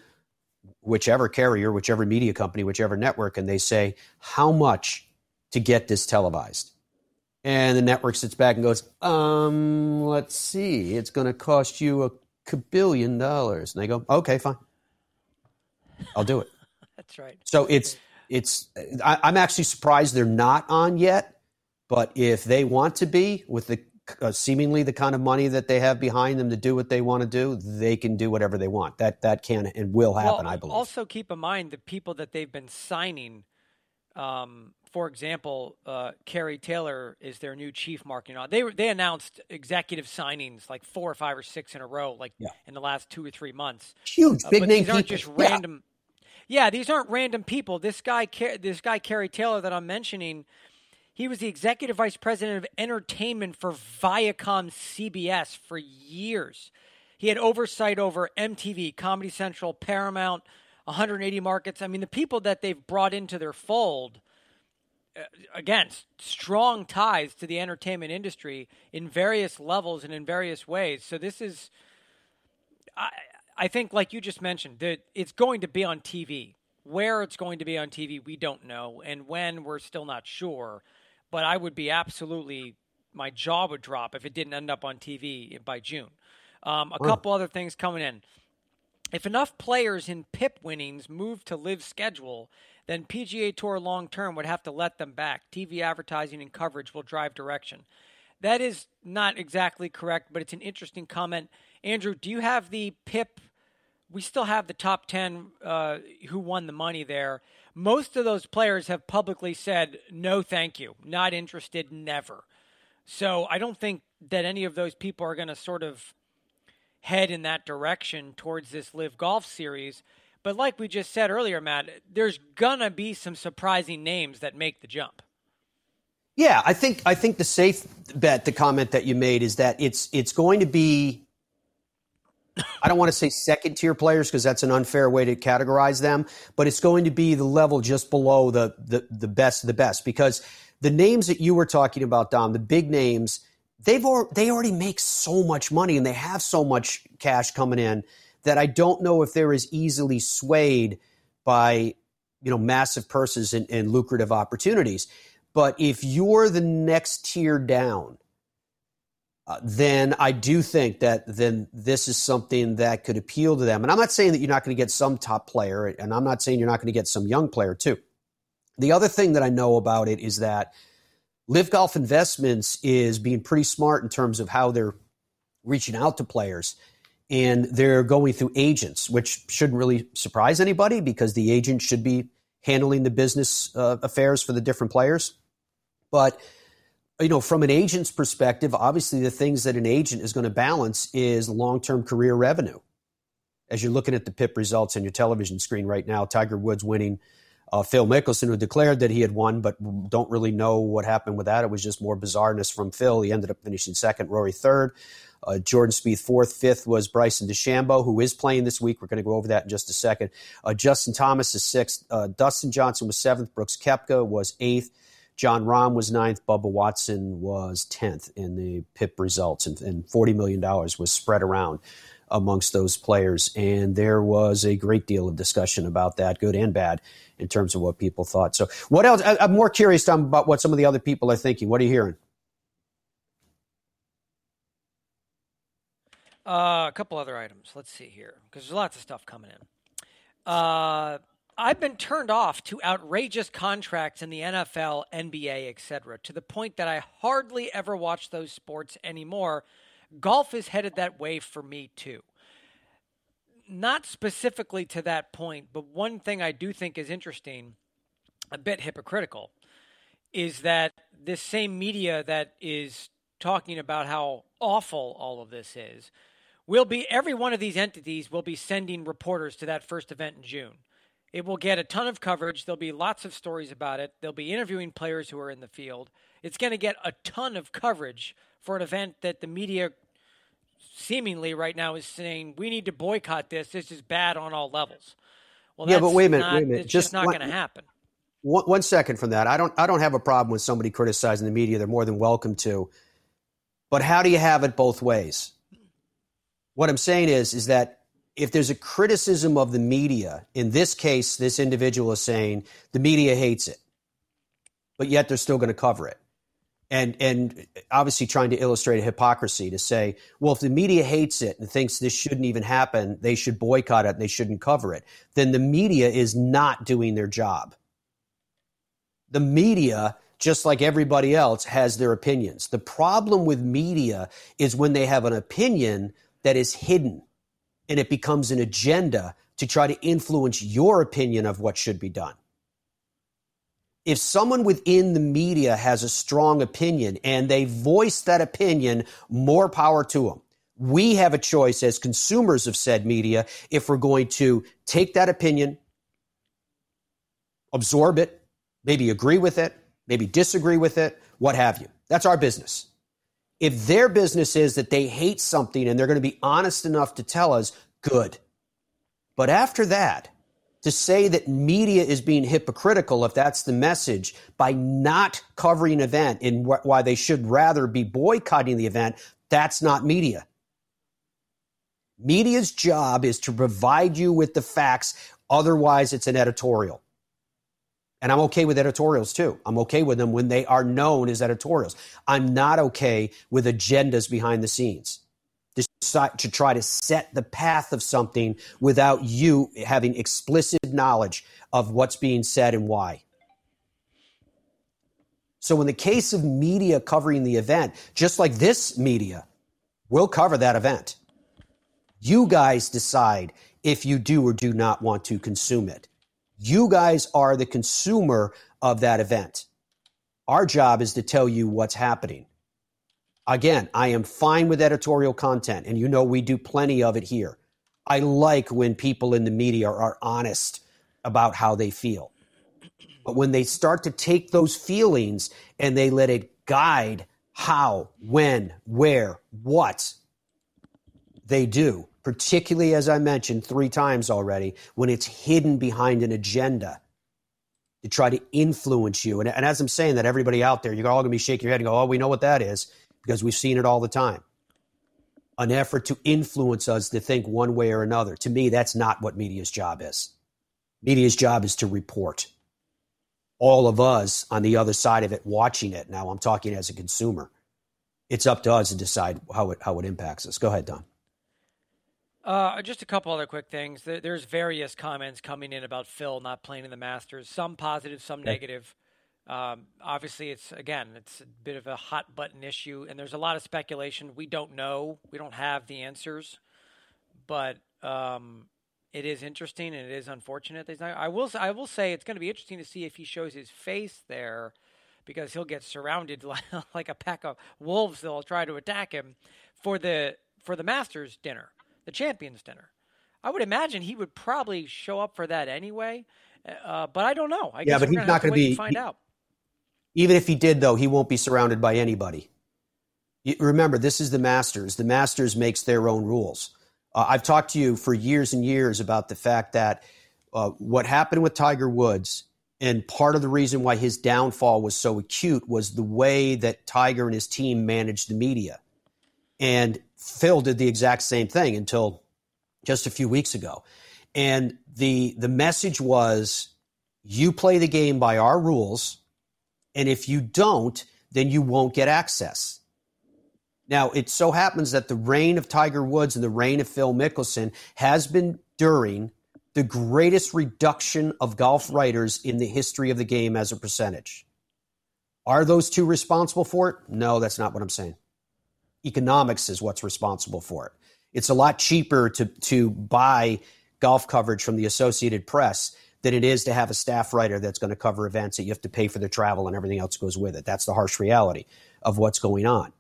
whichever carrier, whichever media company, whichever network, and they say, how much to get this televised? And the network sits back and goes, um, let's see, it's going to cost you a billion dollars. And they go, okay, fine. I'll do it. That's right. So it's, it's, I, I'm actually surprised they're not on yet. But if they want to be with the uh, seemingly the kind of money that they have behind them to do what they want to do, they can do whatever they want. That that can and will happen, well, I believe. Also, keep in mind the people that they've been signing. Um, for example, uh, Kerry Taylor is their new chief marketing. They they announced executive signings like four or five or six in a row, like yeah. in the last two or three months. Huge, big uh, name. These aren't people. just random. Yeah. yeah, these aren't random people. This guy, this guy Kerry Taylor that I'm mentioning he was the executive vice president of entertainment for Viacom CBS for years. He had oversight over MTV, Comedy Central, Paramount, 180 markets. I mean, the people that they've brought into their fold, again, strong ties to the entertainment industry in various levels and in various ways. So this is, I, I think, like you just mentioned, that it's going to be on TV. Where it's going to be on TV, we don't know, and when we're still not sure but I would be absolutely my jaw would drop if it didn't end up on TV by June. Um, a couple other things coming in. If enough players in PIP winnings move to LIV schedule, then PGA Tour long term would have to let them back. TV advertising and coverage will drive direction. That is not exactly correct, but it's an interesting comment. Andrew, do you have the PIP? We still have the top 10 uh, who won the money there most of those players have publicly said, no, thank you, not interested, never. So I don't think that any of those people are going to sort of head in that direction towards this LIV Golf series. But like we just said earlier, Matt, there's gonna be some surprising names that make the jump. Yeah, I think I think the safe bet, the comment that you made, is that it's it's going to be I don't want to say second tier players because that's an unfair way to categorize them, but it's going to be the level just below the, the, the best of the best because the names that you were talking about, Dom, the big names, they've they already make so much money and they have so much cash coming in that I don't know if they're as easily swayed by you know massive purses and, and lucrative opportunities. But if you're the next tier down, uh, then I do think that then this is something that could appeal to them. And I'm not saying that you're not going to get some top player, and I'm not saying you're not going to get some young player too. The other thing that I know about it is that LIV Golf Investments is being pretty smart in terms of how they're reaching out to players. And they're going through agents, which shouldn't really surprise anybody because the agent should be handling the business uh, affairs for the different players. But you know, from an agent's perspective, obviously the things that an agent is going to balance is long term career revenue. As you're looking at the PIP results on your television screen right now, Tiger Woods winning. Uh, Phil Mickelson, who declared that he had won, but don't really know what happened with that. It was just more bizarreness from Phil. He ended up finishing second, Rory third. Uh, Jordan Spieth fourth, fifth was Bryson DeChambeau, who is playing this week. We're going to go over that in just a second. Uh, Justin Thomas is sixth. Uh, Dustin Johnson was seventh. Brooks Koepka was eighth. Jon Rahm was ninth. Bubba Watson was 10th in the PIP results, and, and $40 million was spread around amongst those players. And there was a great deal of discussion about that, good and bad, in terms of what people thought. So, what else? I, am more curious about what some of the other people are thinking. What are you hearing? Uh, a couple other items. Let's see here, because there's lots of stuff coming in. Uh, I've been turned off to outrageous contracts in the NFL, NBA, etc., to the point that I hardly ever watch those sports anymore. Golf is headed that way for me too. Not specifically to that point, but one thing I do think is interesting, a bit hypocritical, is that this same media that is talking about how awful all of this is will be every one of these entities will be sending reporters to that first event in June It will get a ton of coverage. There'll be lots of stories about it. They'll be interviewing players who are in the field. It's going to get a ton of coverage for an event that the media seemingly right now is saying we need to boycott this. This is bad on all levels. Well, yeah, but wait a minute, not, wait a minute. It's just just not going to happen. One, one second from that. I don't. I don't have a problem with somebody criticizing the media. They're more than welcome to. But how do you have it both ways? What I'm saying is, is that if there's a criticism of the media, in this case, this individual is saying the media hates it, but yet they're still going to cover it. And, and obviously trying to illustrate a hypocrisy to say, well, if the media hates it and thinks this shouldn't even happen, they should boycott it and they shouldn't cover it, then the media is not doing their job. The media, just like everybody else, has their opinions. The problem with media is when they have an opinion that is hidden and it becomes an agenda to try to influence your opinion of what should be done. If someone within the media has a strong opinion and they voice that opinion, more power to them. We have a choice as consumers of said media if we're going to take that opinion, absorb it, maybe agree with it, maybe disagree with it, what have you. That's our business. If their business is that they hate something and they're going to be honest enough to tell us, good. But after that, to say that media is being hypocritical, if that's the message, by not covering an event and wh- why they should rather be boycotting the event, that's not media. Media's job is to provide you with the facts. Otherwise, it's an editorial. And I'm okay with editorials too. I'm okay with them when they are known as editorials. I'm not okay with agendas behind the scenes to try to set the path of something without you having explicit knowledge of what's being said and why. So, in the case of media covering the event, just like this media, we'll cover that event. You guys decide if you do or do not want to consume it. You guys are the consumer of that event. Our job is to tell you what's happening. Again, I am fine with editorial content, and you know we do plenty of it here. I like when people in the media are honest about how they feel. But when they start to take those feelings and they let it guide how, when, where, what they do, particularly as I mentioned three times already, when it's hidden behind an agenda to try to influence you. And, and as I'm saying that, everybody out there, you're all going to be shaking your head and go, oh, we know what that is because we've seen it all the time. An effort to influence us to think one way or another. To me, that's not what media's job is. Media's job is to report. All of us on the other side of it watching it, now I'm talking as a consumer, it's up to us to decide how it, how it impacts us. Go ahead, Dom. Uh, just a couple other quick things. There's various comments coming in about Phil not playing in the Masters. Some positive, some negative. Um, obviously, it's again, it's a bit of a hot button issue, and there's a lot of speculation. We don't know. We don't have the answers, but um, it is interesting and it is unfortunate. I will. I will say it's going to be interesting to see if he shows his face there, because he'll get surrounded like, like a pack of wolves that'll try to attack him for the for the Masters dinner, the Champions dinner. I would imagine he would probably show up for that anyway, uh, but I don't know. I yeah, but he's not going to be. Find he, out even if he did, though, he won't be surrounded by anybody. remember, this is the Masters. The Masters makes their own rules. Uh, I've talked to you for years and years about the fact that uh, what happened with Tiger Woods and part of the reason why his downfall was so acute was the way that Tiger and his team managed the media. And Phil did the exact same thing until just a few weeks ago. And the the message was you play the game by our rules and if you don't, then you won't get access. Now, it so happens that the reign of Tiger Woods and the reign of Phil Mickelson has been during the greatest reduction of golf writers in the history of the game as a percentage. Are those two responsible for it? No, that's not what I'm saying. Economics is what's responsible for it. It's a lot cheaper to, to buy golf coverage from the Associated Press than it is to have a staff writer that's going to cover events that you have to pay for the travel and everything else goes with it. That's the harsh reality of what's going on.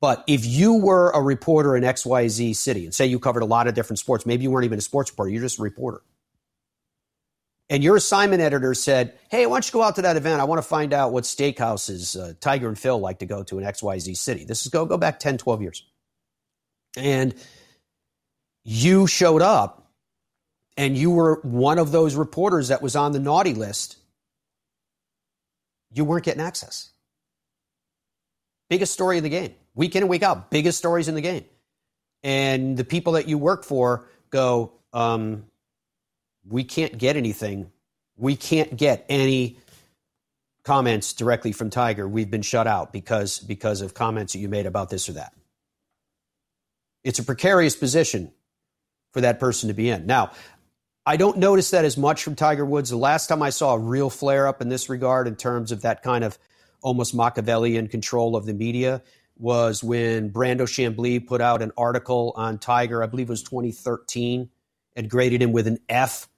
But if you were a reporter in XYZ city and say you covered a lot of different sports, maybe you weren't even a sports reporter, you're just a reporter. And your assignment editor said, Hey, why don't you go out to that event? I want to find out what steakhouses uh, Tiger and Phil like to go to in XYZ city. This is go, go back 10, 12 years. And you showed up and you were one of those reporters that was on the naughty list. You weren't getting access. Biggest story in the game. Week in and week out, biggest stories in the game. And the people that you work for go, um, we can't get anything. We can't get any comments directly from Tiger. We've been shut out because because of comments that you made about this or that. It's a precarious position for that person to be in. Now, I don't notice that as much from Tiger Woods. The last time I saw a real flare up in this regard, in terms of that kind of almost Machiavellian control of the media, was when Brandel Chamblee put out an article on Tiger, I believe it was 2013, and graded him with an F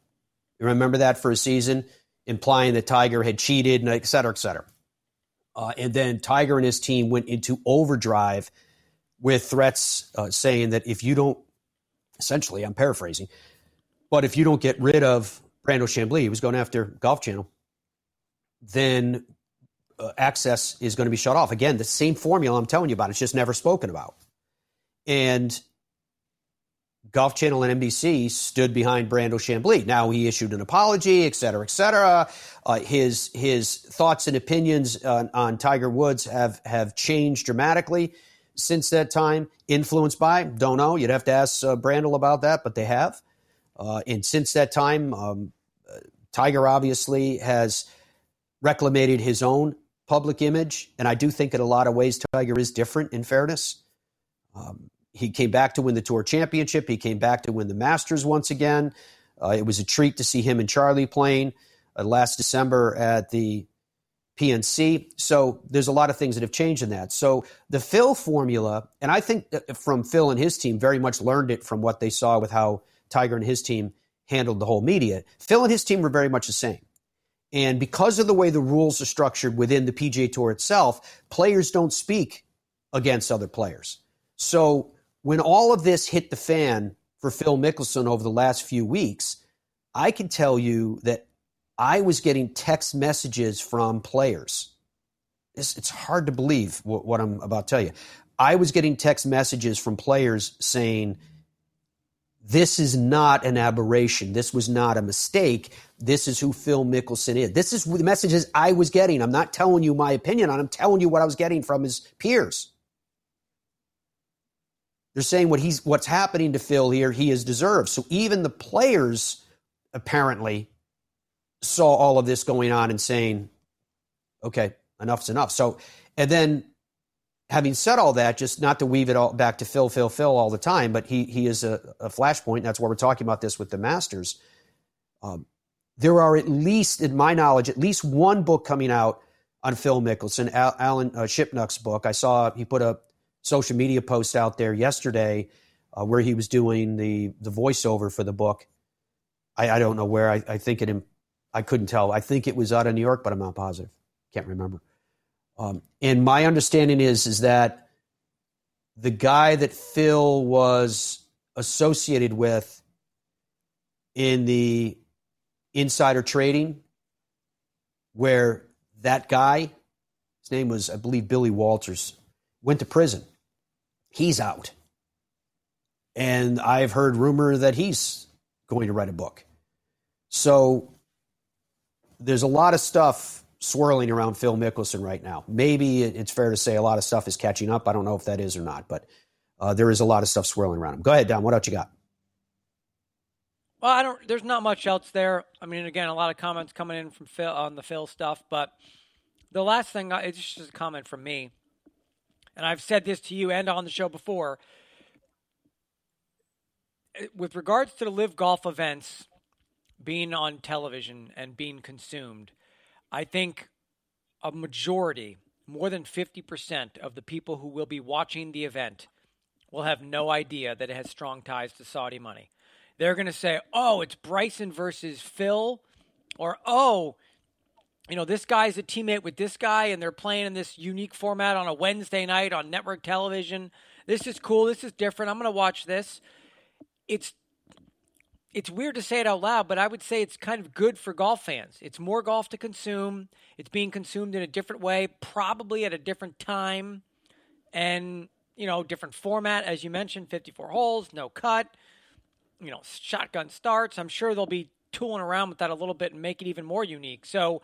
you remember that for a season, implying that Tiger had cheated, and et cetera, et cetera. Uh, and then Tiger and his team went into overdrive with threats uh, saying that if you don't, essentially, I'm paraphrasing, but if you don't get rid of Brandel Chamblee, he was going after Golf Channel, then uh, access is going to be shut off. Again, the same formula I'm telling you about. It's just never spoken about. And Golf Channel and NBC stood behind Brandel Chamblee. Now he issued an apology, et cetera, et cetera. Uh, his his thoughts and opinions on, on, Tiger Woods have have changed dramatically since that time. Influenced by, don't know. You'd have to ask uh, Brandel about that, but they have. Uh, and since that time, um, Tiger obviously has reclamated his own public image, and I do think in a lot of ways Tiger is different. In fairness. Um, he came back to win the Tour Championship. He came back to win the Masters once again. Uh, it was a treat to see him and Charlie playing uh, last December at the PNC. So there's a lot of things that have changed in that. So the Phil formula, and I think from Phil and his team, very much learned it from what they saw with how Tiger and his team handled the whole media. Phil and his team were very much the same. And because of the way the rules are structured within the PGA Tour itself, players don't speak against other players. So when all of this hit the fan for Phil Mickelson over the last few weeks, I can tell you that I was getting text messages from players. It's, it's hard to believe what, what I'm about to tell you. I was getting text messages from players saying, this is not an aberration. This was not a mistake. This is who Phil Mickelson is. This is the messages I was getting. I'm not telling you my opinion on. I'm telling you what I was getting from his peers. They're saying what he's what's happening to Phil here, he is deserved. So even the players apparently saw all of this going on and saying, okay, enough's enough. So, and then having said all that, just not to weave it all back to Phil, Phil, Phil all the time, but he he is a, a flashpoint. That's why we're talking about this with the Masters. Um, there are at least, in my knowledge, at least one book coming out on Phil Mickelson, Alan uh, Shipnuck's book. I saw he put a social media post out there yesterday uh, where he was doing the the voiceover for the book. I, I don't know where. I, I think it. I couldn't tell. I think it was out of New York, but I'm not positive. Can't remember. Um, and my understanding is is that the guy that Phil was associated with in the insider trading, where that guy, his name was, I believe, Billy Walters, went to prison he's out. And I've heard rumor that he's going to write a book. So there's a lot of stuff swirling around Phil Mickelson right now. Maybe it's fair to say a lot of stuff is catching up. I don't know if that is or not, but uh, there is a lot of stuff swirling around him. Go ahead, Dom. What else you got? Well, I don't. There's not much else there. I mean, again, a lot of comments coming in from Phil on the Phil stuff, but the last thing, it's just a comment from me and I've said this to you and on the show before, with regards to the LIV Golf events being on television and being consumed, I think a majority, more than 50% of the people who will be watching the event will have no idea that it has strong ties to Saudi money. They're going to say, oh, it's Bryson versus Phil, or oh, you know, this guy's a teammate with this guy, and they're playing in this unique format on a Wednesday night on network television. This is cool. This is different. I'm going to watch this. It's it's weird to say it out loud, but I would say it's kind of good for golf fans. It's more golf to consume. It's being consumed in a different way, probably at a different time, and you know, different format as you mentioned, 54 holes, no cut, you know, shotgun starts. I'm sure they'll be tooling around with that a little bit and make it even more unique. So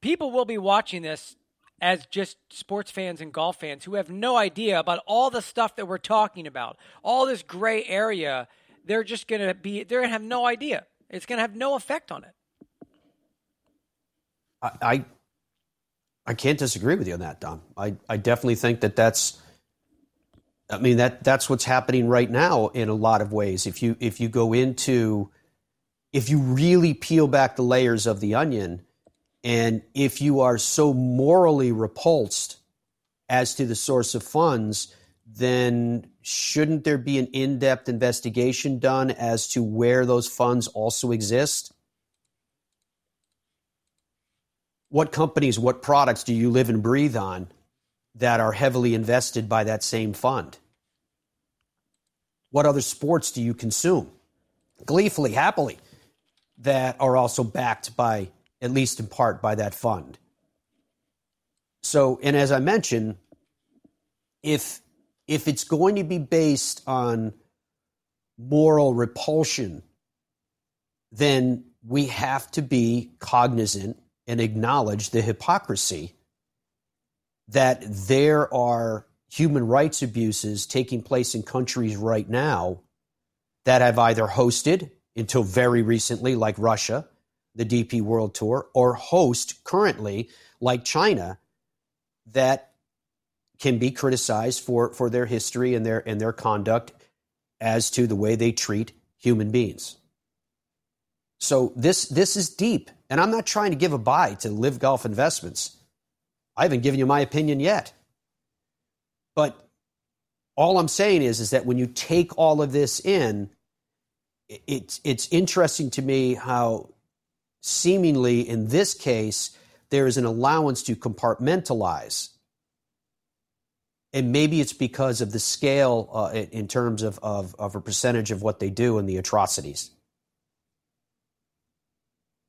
people will be watching this as just sports fans and golf fans who have no idea about all the stuff that we're talking about, all this gray area they're just going to be, they're going to have no idea. It's going to have no effect on it. I, I, I can't disagree with you on that, Dom. I, I definitely think that that's, I mean that that's what's happening right now in a lot of ways. If you if you go into, if you really peel back the layers of the onion, and if you are so morally repulsed as to the source of funds, then shouldn't there be an in depth investigation done as to where those funds also exist? What companies, what products do you live and breathe on that are heavily invested by that same fund? What other sports do you consume gleefully, happily, that are also backed by, at least in part, by that fund? So, and as I mentioned, if if it's going to be based on moral repulsion, then we have to be cognizant and acknowledge the hypocrisy that there are human rights abuses taking place in countries right now that have either hosted until very recently, like Russia, the DP World Tour, or host currently, like China, that can be criticized for, for their history and their, and their conduct as to the way they treat human beings. So this, this is deep. And I'm not trying to give a buy to LIV Golf Investments. I haven't given you my opinion yet. But all I'm saying is, is that when you take all of this in, it's, it's interesting to me how seemingly in this case, there is an allowance to compartmentalize and maybe it's because of the scale uh, in terms of, of, of a percentage of what they do and the atrocities.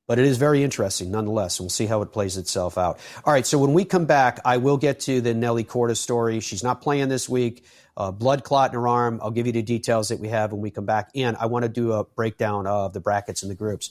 But it is very interesting nonetheless. We'll see how it plays itself out. All right, so when we come back, I will get to the Nelly Korda story. She's not playing this week. Uh, blood clot in her arm. I'll give you the details that we have when we come back. And I want to do a breakdown of the brackets and the groups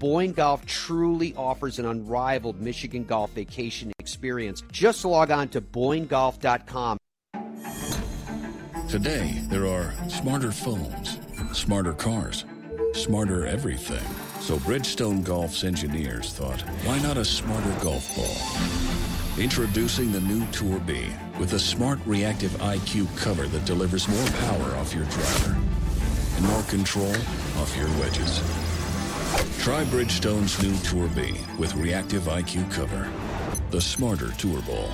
Boyne Golf truly offers an unrivaled Michigan golf vacation experience. Just log on to BoyneGolf.com. Today, there are smarter phones, smarter cars, smarter everything. So Bridgestone Golf's engineers thought, why not a smarter golf ball? Introducing the new Tour B with a smart reactive IQ cover that delivers more power off your driver and more control off your wedges. Try Bridgestone's new Tour B with reactive IQ cover, the smarter tour ball.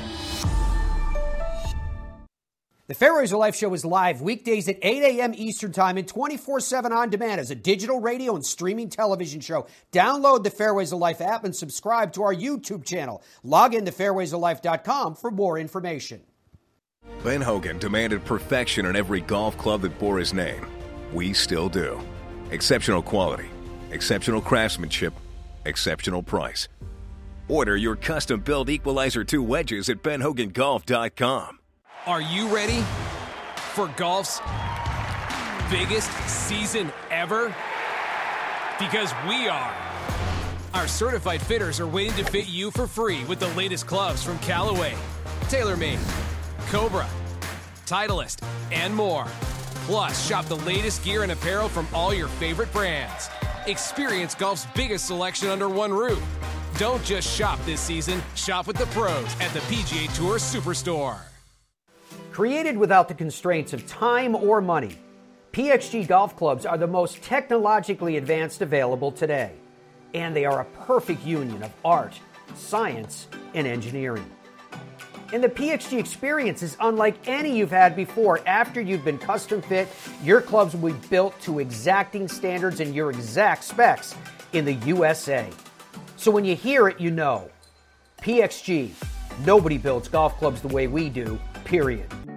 The Fairways of Life show is live weekdays at 8 a.m. Eastern Time and 24 7 on demand as a digital radio and streaming television show. Download the Fairways of Life app and subscribe to our YouTube channel. Log in to fairwaysoflife.com for more information. Ben Hogan demanded perfection in every golf club that bore his name. We still do. Exceptional quality, exceptional craftsmanship, exceptional price. Order your custom built Equalizer 2 wedges at benhogangolf.com. Are you ready for golf's biggest season ever? Because we are. Our certified fitters are waiting to fit you for free with the latest clubs from Callaway, TaylorMade, Cobra, Titleist, and more. Plus, shop the latest gear and apparel from all your favorite brands. Experience golf's biggest selection under one roof. Don't just shop this season, shop with the pros at the PGA Tour Superstore. Created without the constraints of time or money, PXG golf clubs are the most technologically advanced available today. And they are a perfect union of art, science, and engineering. And the PXG experience is unlike any you've had before. After you've been custom fit, your clubs will be built to exacting standards and your exact specs in the USA. So when you hear it, you know. PXG, nobody builds golf clubs the way we do, period.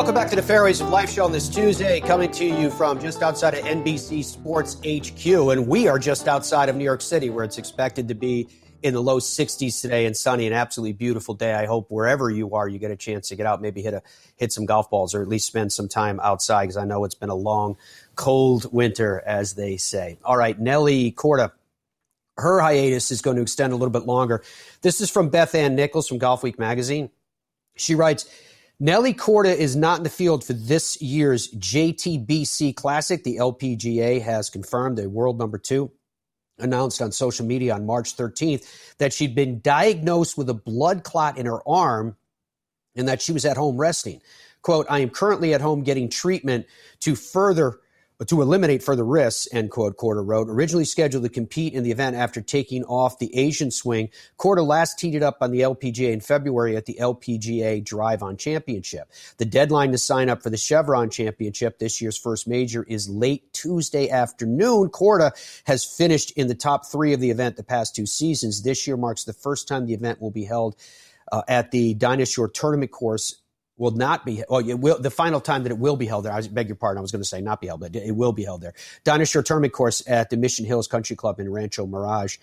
Welcome back to the Fairways of Life show on this Tuesday, coming to you from just outside of NBC Sports HQ. And we are just outside of New York City, where it's expected to be in the low 60s today and sunny, an absolutely beautiful day. I hope wherever you are, you get a chance to get out, maybe hit a hit some golf balls, or at least spend some time outside, because I know it's been a long, cold winter, as they say. All right, Nelly Korda. Her hiatus is going to extend a little bit longer. This is from Beth Ann Nichols from Golf Week magazine. She writes, Nelly Korda is not in the field for this year's JTBC Classic. The LPGA has confirmed a world number two announced on social media on March 13th that she'd been diagnosed with a blood clot in her arm and that she was at home resting. Quote, I am currently at home getting treatment to further to eliminate further risks, end quote, Korda wrote. Originally scheduled to compete in the event after taking off the Asian swing, Korda last teed it up on the LPGA in February at the LPGA Drive On Championship. The deadline to sign up for the Chevron Championship, this year's first major, is late Tuesday afternoon. Korda has finished in the top three of the event the past two seasons. This year marks the first time the event will be held uh, at the Dinah Shore Tournament Course will not be. Oh, it will. The final time that it will be held there. I beg your pardon. I was going to say not be held, but it will be held there. Dinah Shore Tournament Course at the Mission Hills Country Club in Rancho Mirage.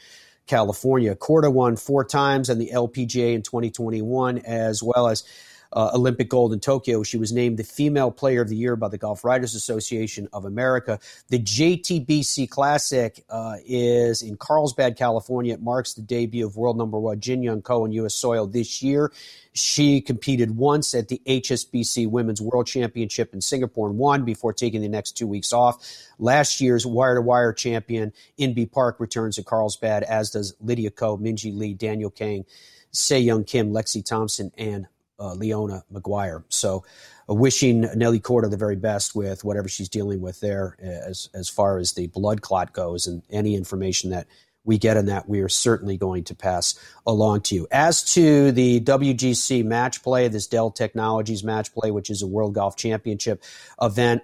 California. Korda won four times on the LPGA in 2021, as well as uh, Olympic gold in Tokyo. She was named the Female Player of the Year by the Golf Writers Association of America. The JTBC Classic uh, is in Carlsbad, California. It marks the debut of world number one Jin Young Ko on U.S. soil this year. She competed once at the HSBC Women's World Championship in Singapore and won before taking the next two weeks off. Last year's wire to wire champion Inbee Park returns to Carlsbad, as does Lydia Ko, Minjee Lee, Danielle Kang, Se Young Kim, Lexi Thompson, and uh, Leona Maguire. So, uh, wishing Nelly Korda the very best with whatever she's dealing with there, as as far as the blood clot goes, and any information that we get on that, we are certainly going to pass along to you. As to the WGC match play, this Dell Technologies match play, which is a World Golf Championship event,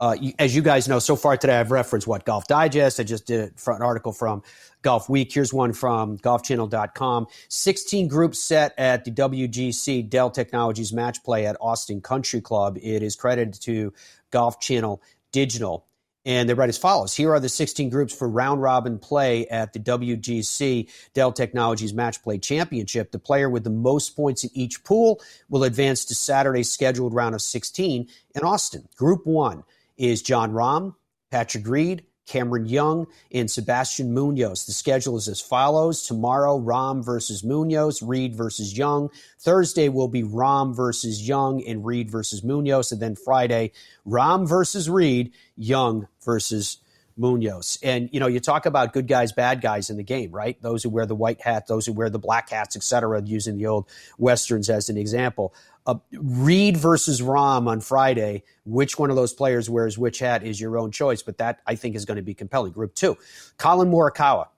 uh, as you guys know, so far today I've referenced what Golf Digest. I just did an article from Golf Week. Here's one from golfchannel.com. 16 groups set at the WGC Dell Technologies match play at Austin Country Club. It is credited to Golf Channel Digital. And they write as follows Here are the 16 groups for round robin play at the WGC Dell Technologies Match Play Championship. The player with the most points in each pool will advance to Saturday's scheduled round of 16 in Austin. Group one is Jon Rahm, Patrick Reed, Cameron Young, and Sebastian Munoz. The schedule is as follows. Tomorrow, Rahm versus Munoz, Reed versus Young. Thursday will be Rahm versus Young and Reed versus Munoz. And then Friday, Rahm versus Reed, Young versus Munoz. And, you know, you talk about good guys, bad guys in the game, right? Those who wear the white hat, those who wear the black hats, etc., using the old Westerns as an example. Uh, Reed versus Rahm on Friday. Which one of those players wears which hat is your own choice, but that I think is going to be compelling. Group two, Collin Morikawa,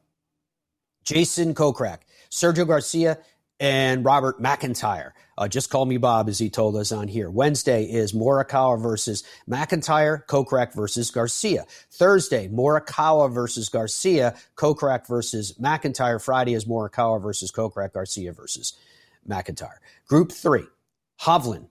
Jason Kokrak, Sergio Garcia, and Robert McIntyre. Uh, just call me Bob, as he told us on here. Wednesday is Morikawa versus McIntyre, Kokrak versus Garcia. Thursday, Morikawa versus Garcia, Kokrak versus McIntyre. Friday is Morikawa versus Kokrak, Garcia versus McIntyre. Group three, Hovland,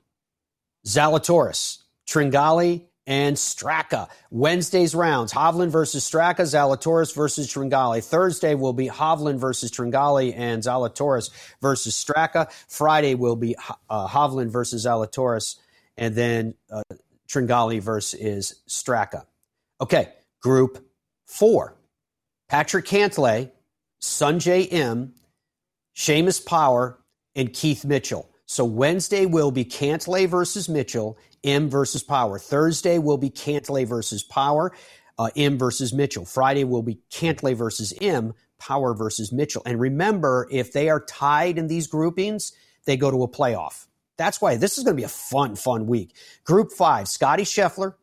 Zalatoris, Tringali, and Straka. Wednesday's rounds, Hovland versus Straka, Zalatoris versus Tringali. Thursday will be Hovland versus Tringali and Zalatoris versus Straka. Friday will be uh, Hovland versus Zalatoris and then uh, Tringali versus Straka. Okay, Group Four: Patrick Cantlay, Sungjae Im, Seamus Power, and Keith Mitchell. So Wednesday will be Cantlay versus Mitchell, Im versus Power. Thursday will be Cantlay versus Power, uh, Im versus Mitchell. Friday will be Cantlay versus Im, Power versus Mitchell. And remember, if they are tied in these groupings, they go to a playoff. That's why this is going to be a fun, fun week. Group five Scottie Scheffler,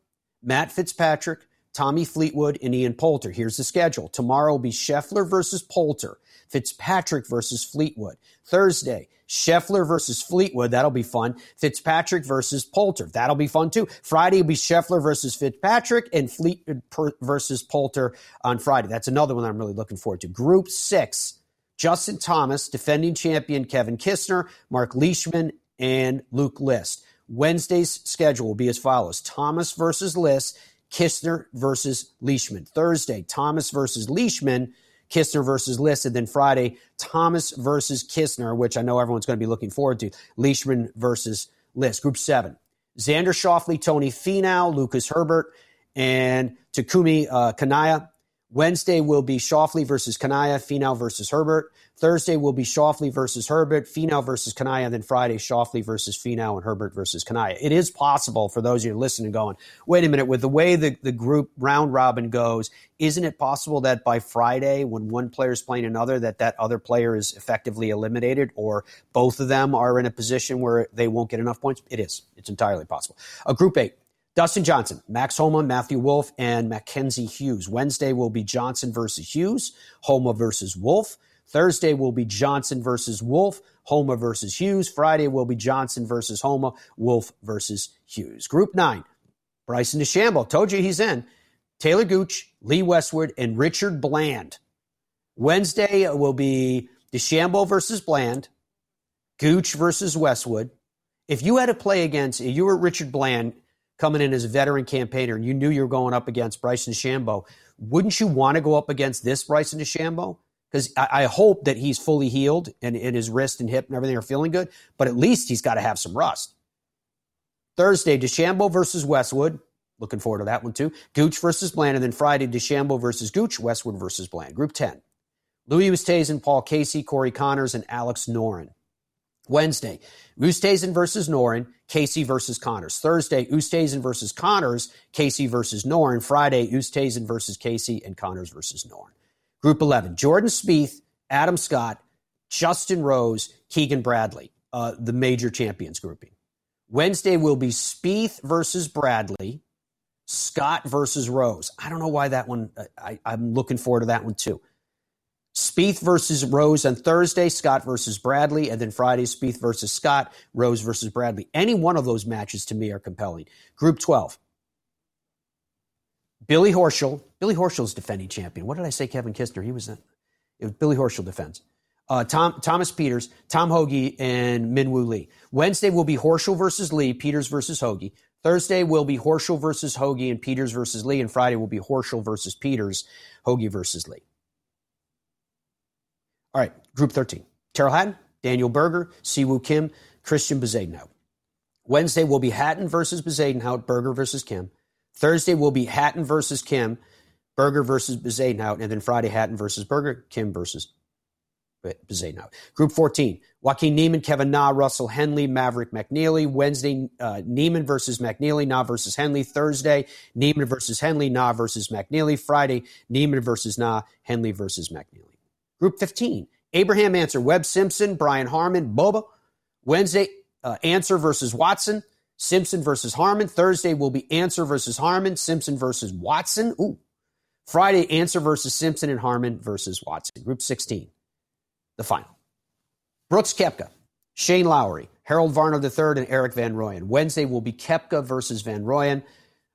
Matt Fitzpatrick, Tommy Fleetwood, and Ian Poulter. Here's the schedule. Tomorrow will be Scheffler versus Poulter, Fitzpatrick versus Fleetwood. Thursday, Scheffler versus Fleetwood. That'll be fun. Fitzpatrick versus Poulter. That'll be fun too. Friday will be Scheffler versus Fitzpatrick and Fleetwood uh, versus Poulter on Friday. That's another one that I'm really looking forward to. Group six, Justin Thomas, defending champion Kevin Kisner, Mark Leishman, and Luke List. Wednesday's schedule will be as follows Thomas versus List, Kisner versus Leishman. Thursday, Thomas versus Leishman, Kisner versus List. And then Friday, Thomas versus Kisner, which I know everyone's going to be looking forward to. Leishman versus List. Group seven. Xander Schauffele, Tony Finau, Lucas Herbert, and Takumi uh, Kanaya. Wednesday will be Schauffele versus Kanaya, Finau versus Herbert. Thursday will be Schauffele versus Herbert, Finau versus Kanaya, and then Friday, Schauffele versus Finau and Herbert versus Kanaya. It is possible for those of you listening going, wait a minute, with the way the, the group round robin goes, isn't it possible that by Friday, when one player is playing another, that that other player is effectively eliminated or both of them are in a position where they won't get enough points? It is. It's entirely possible. A group eight, Dustin Johnson, Max Homa, Matthew Wolff, and Mackenzie Hughes. Wednesday will be Johnson versus Hughes, Homa versus Wolff. Thursday will be Johnson versus Wolff, Homa versus Hughes. Friday will be Johnson versus Homa, Wolff versus Hughes. Group nine, Bryson DeChambeau. Told you he's in. Taylor Gooch, Lee Westwood, and Richard Bland. Wednesday will be DeChambeau versus Bland, Gooch versus Westwood. If you had to play against, if you were Richard Bland, coming in as a veteran campaigner and you knew you were going up against Bryson DeChambeau, wouldn't you want to go up against this Bryson DeChambeau? Because I, I, hope that he's fully healed and, and his wrist and hip and everything are feeling good, but at least he's got to have some rust. Thursday, DeChambeau versus Westwood. Looking forward to that one too. Gooch versus Bland. And then Friday, DeChambeau versus Gooch, Westwood versus Bland. Group 10. Louis Oosthuizen, Paul Casey, Corey Conners, and Alex Noren. Wednesday, Oosthuizen versus Noren, Casey versus Conners. Thursday, Oosthuizen versus Conners, Casey versus Noren. Friday, Oosthuizen versus Casey and Conners versus Noren. Group 11, Jordan Spieth, Adam Scott, Justin Rose, Keegan Bradley, uh, the major champions grouping. Wednesday will be Spieth versus Bradley, Scott versus Rose. I don't know why that one, I, I'm looking forward to that one too. Spieth versus Rose on Thursday, Scott versus Bradley, and then Friday, Spieth versus Scott, Rose versus Bradley. Any one of those matches to me are compelling. Group 12. Billy Horschel. Billy Horschel's defending champion. What did I say, Kevin Kisner. He was in. It was Billy Horschel defends. Uh, Tom, Thomas Pieters, Tom Hoge, and Minwoo Lee. Wednesday will be Horschel versus Lee, Pieters versus Hoge. Thursday will be Horschel versus Hoge and Pieters versus Lee, and Friday will be Horschel versus Pieters, Hoge versus Lee. All right, Group 13. Tyrrell Hatton, Daniel Berger, Siwoo Kim, Christian Bezuidenhout. Wednesday will be Hatton versus Bezuidenhout, Berger versus Kim. Thursday will be Hatton versus Kim, Berger versus Bezuidenhout, and then Friday Hatton versus Berger, Kim versus Bezuidenhout. Group 14, Joaquin Niemann, Kevin Na, Russell Henley, Maverick McNealy. Wednesday, uh, Niemann versus McNealy, Na versus Henley. Thursday, Niemann versus Henley, Na versus McNealy. Friday, Niemann versus Na, Henley versus McNealy. Group 15, Abraham Ancer, Webb Simpson, Brian Harman, Bubba. Wednesday, uh, Ancer versus Watson, Simpson versus Harman. Thursday will be Ancer versus Harman, Simpson versus Watson. Ooh. Friday, Ancer versus Simpson and Harman versus Watson. Group 16, the final. Brooks Koepka, Shane Lowry, Harold Varner III, and Erik Van Rooyen. Wednesday will be Koepka versus Van Rooyen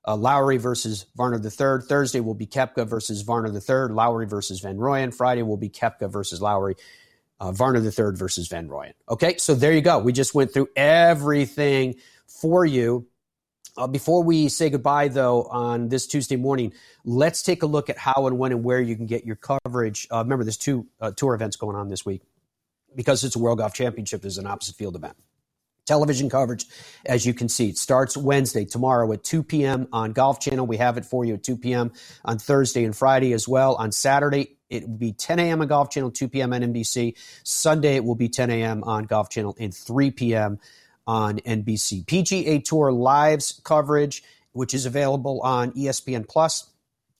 uh, Lowry versus Varner III. Thursday will be Koepka versus Varner III. Lowry versus Van Rooyen. Friday will be Koepka versus Lowry. Uh, Varner III versus Van Rooyen. Okay, so there you go. We just went through everything for you. Uh, before we say goodbye, though, on this Tuesday morning, let's take a look at how and when and where you can get your coverage. Uh, remember, there's two uh, tour events going on this week because it's a World Golf Championship. There's an opposite field event. television coverage, as you can see. It starts Wednesday, tomorrow at 2 p.m. on Golf Channel. We have it for you at 2 p.m. on Thursday and Friday as well. On Saturday, it will be 10 a.m. on Golf Channel, 2 p.m. on NBC. Sunday, it will be 10 a.m. on Golf Channel and 3 p.m. on NBC. PGA Tour Lives coverage, which is available on ESPN Plus.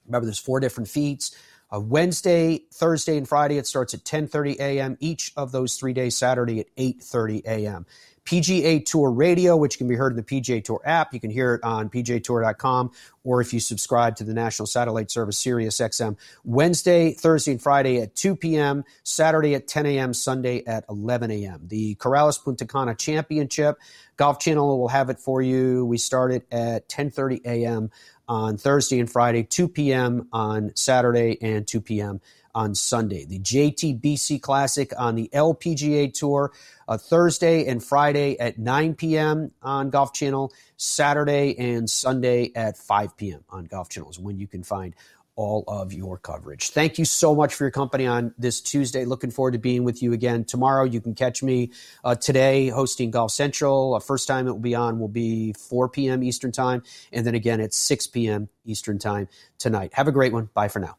Remember, there's four different feeds. Uh, Wednesday, Thursday, and Friday, it starts at 10:30 a.m. Each of those three days, Saturday at 8:30 a.m. PGA Tour Radio, which can be heard in the PGA Tour app. You can hear it on pgatour.com or if you subscribe to the national satellite service Sirius XM. Wednesday, Thursday, and Friday at 2 p.m., Saturday at 10 a.m., Sunday at 11 a.m. The Corales Punta Cana Championship, Golf Channel will have it for you. We start it at 10:30 a.m. on Thursday and Friday, 2 p.m. on Saturday, and 2 p.m on Sunday. The JTBC Classic on the LPGA Tour uh, Thursday and Friday at 9 p.m. on Golf Channel, Saturday and Sunday at 5 p.m. on Golf Channel is when you can find all of your coverage. Thank you so much for your company on this Tuesday. Looking forward to being with you again tomorrow. You can catch me uh, today hosting Golf Central. Uh, first time it will be on will be 4 p.m. Eastern Time, and then again at 6 p.m. Eastern Time tonight. Have a great one. Bye for now.